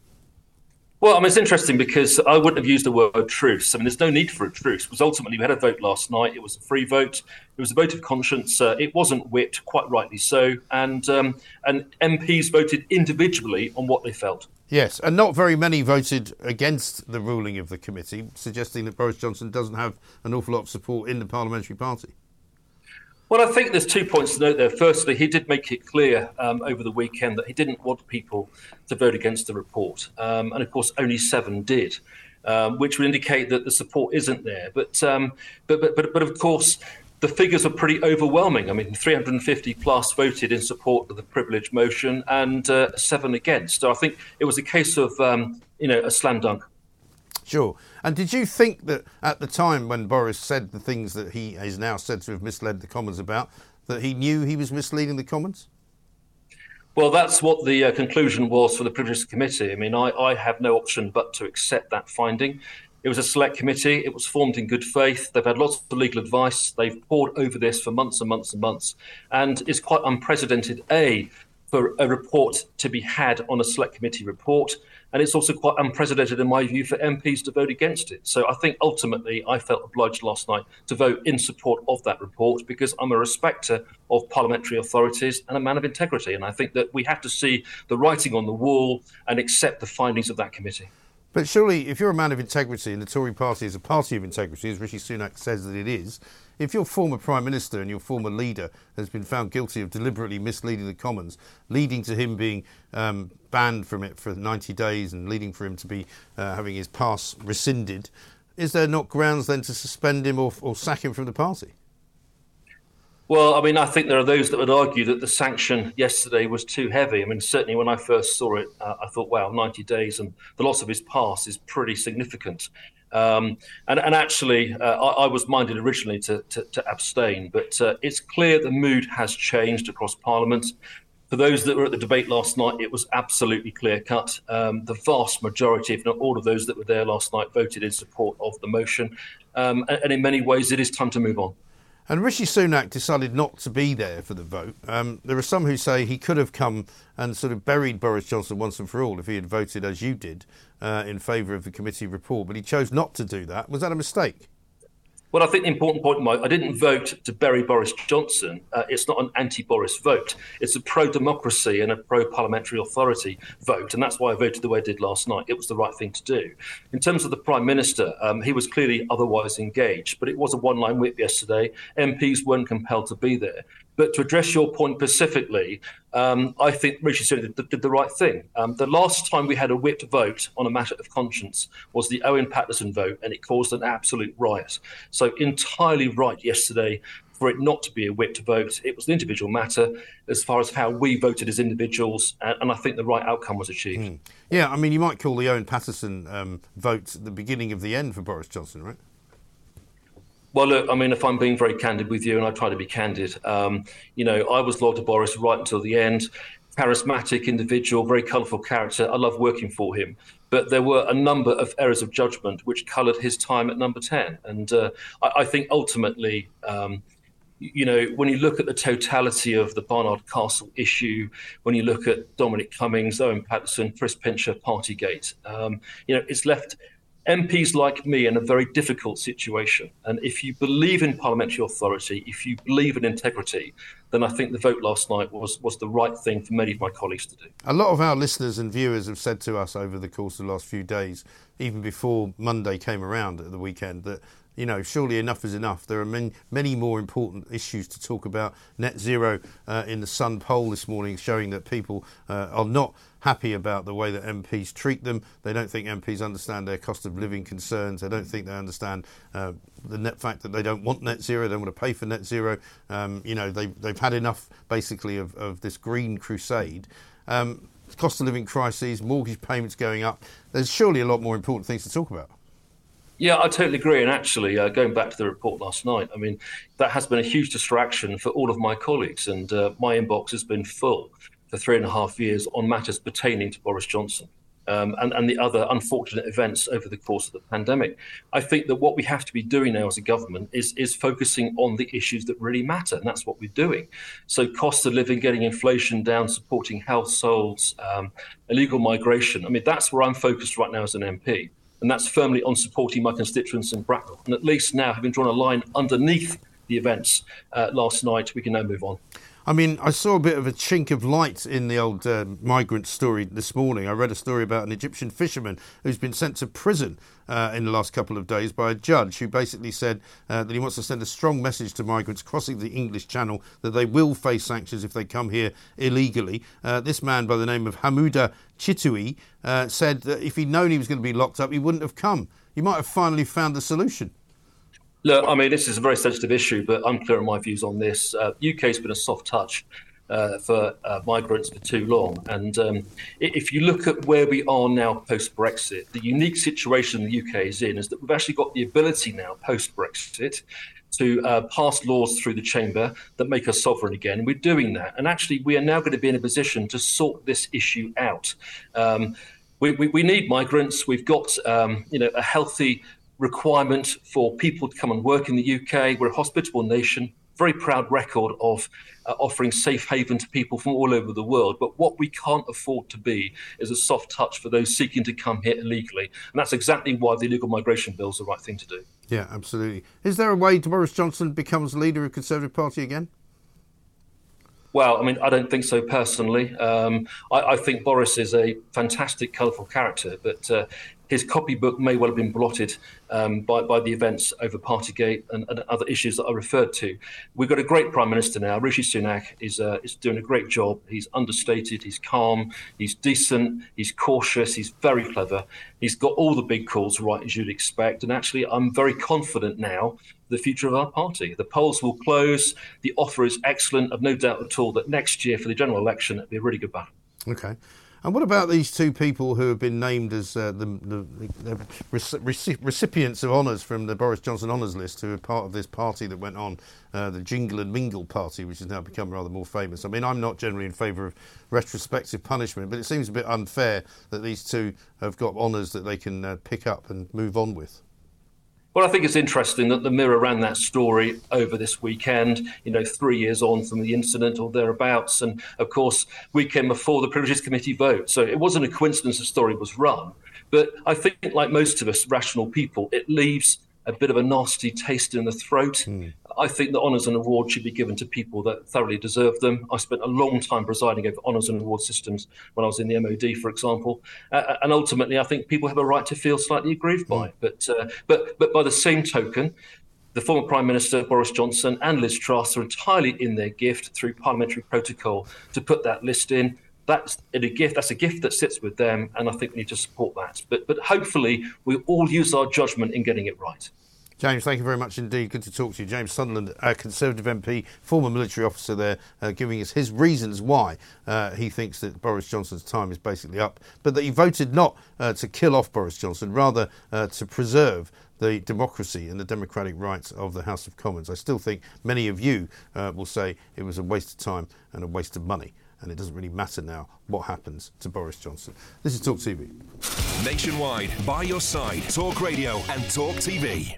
Well, I mean, it's interesting because I wouldn't have used the word truce. I mean, there's no need for a truce because ultimately we had a vote last night. It was a free vote. It was a vote of conscience. Uh, it wasn't whipped, quite rightly so. And um, and MPs voted individually on what they felt. Yes, and not very many voted against the ruling of the committee, suggesting that Boris Johnson doesn't have an awful lot of support in the parliamentary party. Well, I think there's two points to note there. Firstly, he did make it clear um, over the weekend that he didn't want people to vote against the report. Um, and of course, only seven did, um, which would indicate that the support isn't there. But, um, but, but, but, but of course, the figures are pretty overwhelming. I mean, 350 plus voted in support of the privilege motion and uh, seven against. So I think it was a case of, um, you know, a slam dunk. Sure. And did you think that at the time when Boris said the things that he is now said to have misled the Commons about, that he knew he was misleading the Commons? Well, that's what the uh, conclusion was for the Privilege Committee. I mean, I, I have no option but to accept that finding. It was a select committee. It was formed in good faith. They've had lots of legal advice. They've poured over this for months and months and months. And it's quite unprecedented, A, for a report to be had on a select committee report. And it's also quite unprecedented, in my view, for MPs to vote against it. So I think ultimately I felt obliged last night to vote in support of that report because I'm a respecter of parliamentary authorities and a man of integrity. And I think that we have to see the writing on the wall and accept the findings of that committee. But surely, if you're a man of integrity and the Tory party is a party of integrity, as Rishi Sunak says that it is, if your former Prime Minister and your former leader has been found guilty of deliberately misleading the Commons, leading to him being um, banned from it for 90 days and leading for him to be uh, having his pass rescinded, is there not grounds then to suspend him or, or sack him from the party? Well, I mean, I think there are those that would argue that the sanction yesterday was too heavy. I mean, certainly when I first saw it, uh, I thought, wow, 90 days and the loss of his pass is pretty significant. Um, and, and, actually, uh, I, I, was minded originally to, to, to abstain, but uh, it's clear the mood has changed across Parliament. For those that were at the debate last night, it was absolutely clear cut. Um, the vast majority, if not all of those that were there last night, voted in support of the motion. Um, and, and in many ways, it is time to move on. And Rishi Sunak decided not to be there for the vote. Um, there are some who say he could have come and sort of buried Boris Johnson once and for all if he had voted as you did uh, in favour of the committee report, but he chose not to do that. Was that a mistake? Well, I think the important point, Mike, I didn't vote to bury Boris Johnson. Uh, it's not an anti Boris vote. It's a pro democracy and a pro parliamentary authority vote. And that's why I voted the way I did last night. It was the right thing to do. In terms of the Prime Minister, um, he was clearly otherwise engaged, but it was a one line whip yesterday. MPs weren't compelled to be there. But to address your point specifically, um, I think Richard Sunak did, did, the right thing. Um, the last time we had a whipped vote on a matter of conscience was the Owen Paterson vote, and it caused an absolute riot. So entirely right yesterday for it not to be a whipped vote. It was an individual matter as far as how we voted as individuals, and, I think the right outcome was achieved. Mm. Yeah, I mean, you might call the Owen Paterson um, vote the beginning of the end for Boris Johnson, right? Well, look, I mean, if I'm being very candid with you, and I try to be candid, um, you know, I was loyal to Boris right until the end. Charismatic individual, very colourful character. I love working for him. But there were a number of errors of judgment which coloured his time at number 10. And uh, I, I, think ultimately, um, you know, when you look at the totality of the Barnard Castle issue, when you look at Dominic Cummings, Owen Paterson, Chris Pincher, Partygate, um, you know, it's left MPs like me in a very difficult situation. And if you believe in parliamentary authority, if you believe in integrity, then I think the vote last night was, was the right thing for many of my colleagues to do. A lot of our listeners and viewers have said to us over the course of the last few days, even before Monday came around at the weekend, that you know, surely enough is enough. There are many, many more important issues to talk about. Net zero uh, in the Sun poll this morning showing that people uh, are not happy about the way that MPs treat them. They don't think MPs understand their cost of living concerns. They don't think they understand uh, the net fact that they don't want net zero. They don't want to pay for net zero. Um, you know, they, they've had enough basically of, of this green crusade. Um, cost of living crises, mortgage payments going up. There's surely a lot more important things to talk about. Yeah, I totally agree. And actually, uh, going back to the report last night, I mean, that has been a huge distraction for all of my colleagues. And uh, my inbox has been full for three and a half years on matters pertaining to Boris Johnson. Um, and, and, the other unfortunate events over the course of the pandemic. I think that what we have to be doing now as a government is, is focusing on the issues that really matter, and that's what we're doing. So, cost of living, getting inflation down, supporting households, um, illegal migration. I mean, that's where I'm focused right now as an MP and that's firmly on supporting my constituents in Bracknell. And at least now, having drawn a line underneath the events uh, last night, we can now move on. I mean, I saw a bit of a chink of light in the old uh, migrant story this morning. I read a story about an Egyptian fisherman who's been sent to prison uh, in the last couple of days by a judge who basically said uh, that he wants to send a strong message to migrants crossing the English Channel that they will face sanctions if they come here illegally. Uh, this man, by the name of Hamouda Chitoui, uh, said that if he'd known he was going to be locked up, he wouldn't have come. He might have finally found the solution. Look, I mean, this is a very sensitive issue, but I'm clear on my views on this. Uh, UK has been a soft touch uh, for uh, migrants for too long. And um, if you look at where we are now post Brexit, the unique situation the UK is in is that we've actually got the ability now post Brexit to uh, pass laws through the chamber that make us sovereign again. We're doing that. And actually, we are now going to be in a position to sort this issue out. Um, we, we, we, need migrants. We've got um, you know a healthy requirement for people to come and work in the UK. We're a hospitable nation, very proud record of uh, offering safe haven to people from all over the world. But what we can't afford to be is a soft touch for those seeking to come here illegally. And that's exactly why the illegal migration bill is the right thing to do. Yeah, absolutely. Is there a way Boris Johnson becomes leader of the Conservative Party again? Well, I mean, I don't think so personally. Um, I, I, think Boris is a fantastic, colourful character, but uh, his copybook may well have been blotted um, by, by the events over Partygate and, and, other issues that I referred to. We've got a great Prime Minister now. Rishi Sunak is, uh, is doing a great job. He's understated, he's calm, he's decent, he's cautious, he's very clever. He's got all the big calls right as you'd expect. And actually, I'm very confident now the future of our party. The polls will close. The offer is excellent. I've no doubt at all that next year for the general election, it'll be a really good battle. Okay. And what about these two people who have been named as uh, the, the, the, recipients of honours from the Boris Johnson honours list, who are part of this party that went on, uh, the Jingle and Mingle party, which has now become rather more famous? I mean, I'm not generally in favour of retrospective punishment, but it seems a bit unfair that these two have got honours that they can uh, pick up and move on with. Well, I think it's interesting that the Mirror ran that story over this weekend, you know, three years on from the incident or thereabouts. And of course, we came before the Privileges Committee vote. So it wasn't a coincidence the story was run. But I think, like most of us rational people, it leaves a bit of a nasty taste in the throat. Mm. I think that honours and awards should be given to people that thoroughly deserve them. I spent a long time presiding over honours and award systems when I was in the MOD, for example, uh, and ultimately, I think people have a right to feel slightly aggrieved by. Mm. But uh, but but by the same token, the former Prime Minister Boris Johnson and Liz Truss are entirely in their gift through parliamentary protocol to put that list in that's a gift. That's a gift that sits with them, and I think we need to support that. But but hopefully we all use our judgment in getting it right. James, thank you very much indeed. Good to talk to you. James Sunderland, a Conservative MP, former military officer there, uh, giving us his reasons why uh, he thinks that Boris Johnson's time is basically up, but that he voted not uh, to kill off Boris Johnson, rather uh, to preserve the democracy and the democratic rights of the House of Commons. I still think many of you uh, will say it was a waste of time and a waste of money and it doesn't really matter now what happens to Boris Johnson. This is Talk TV. Nationwide, by your side, Talk Radio and Talk TV.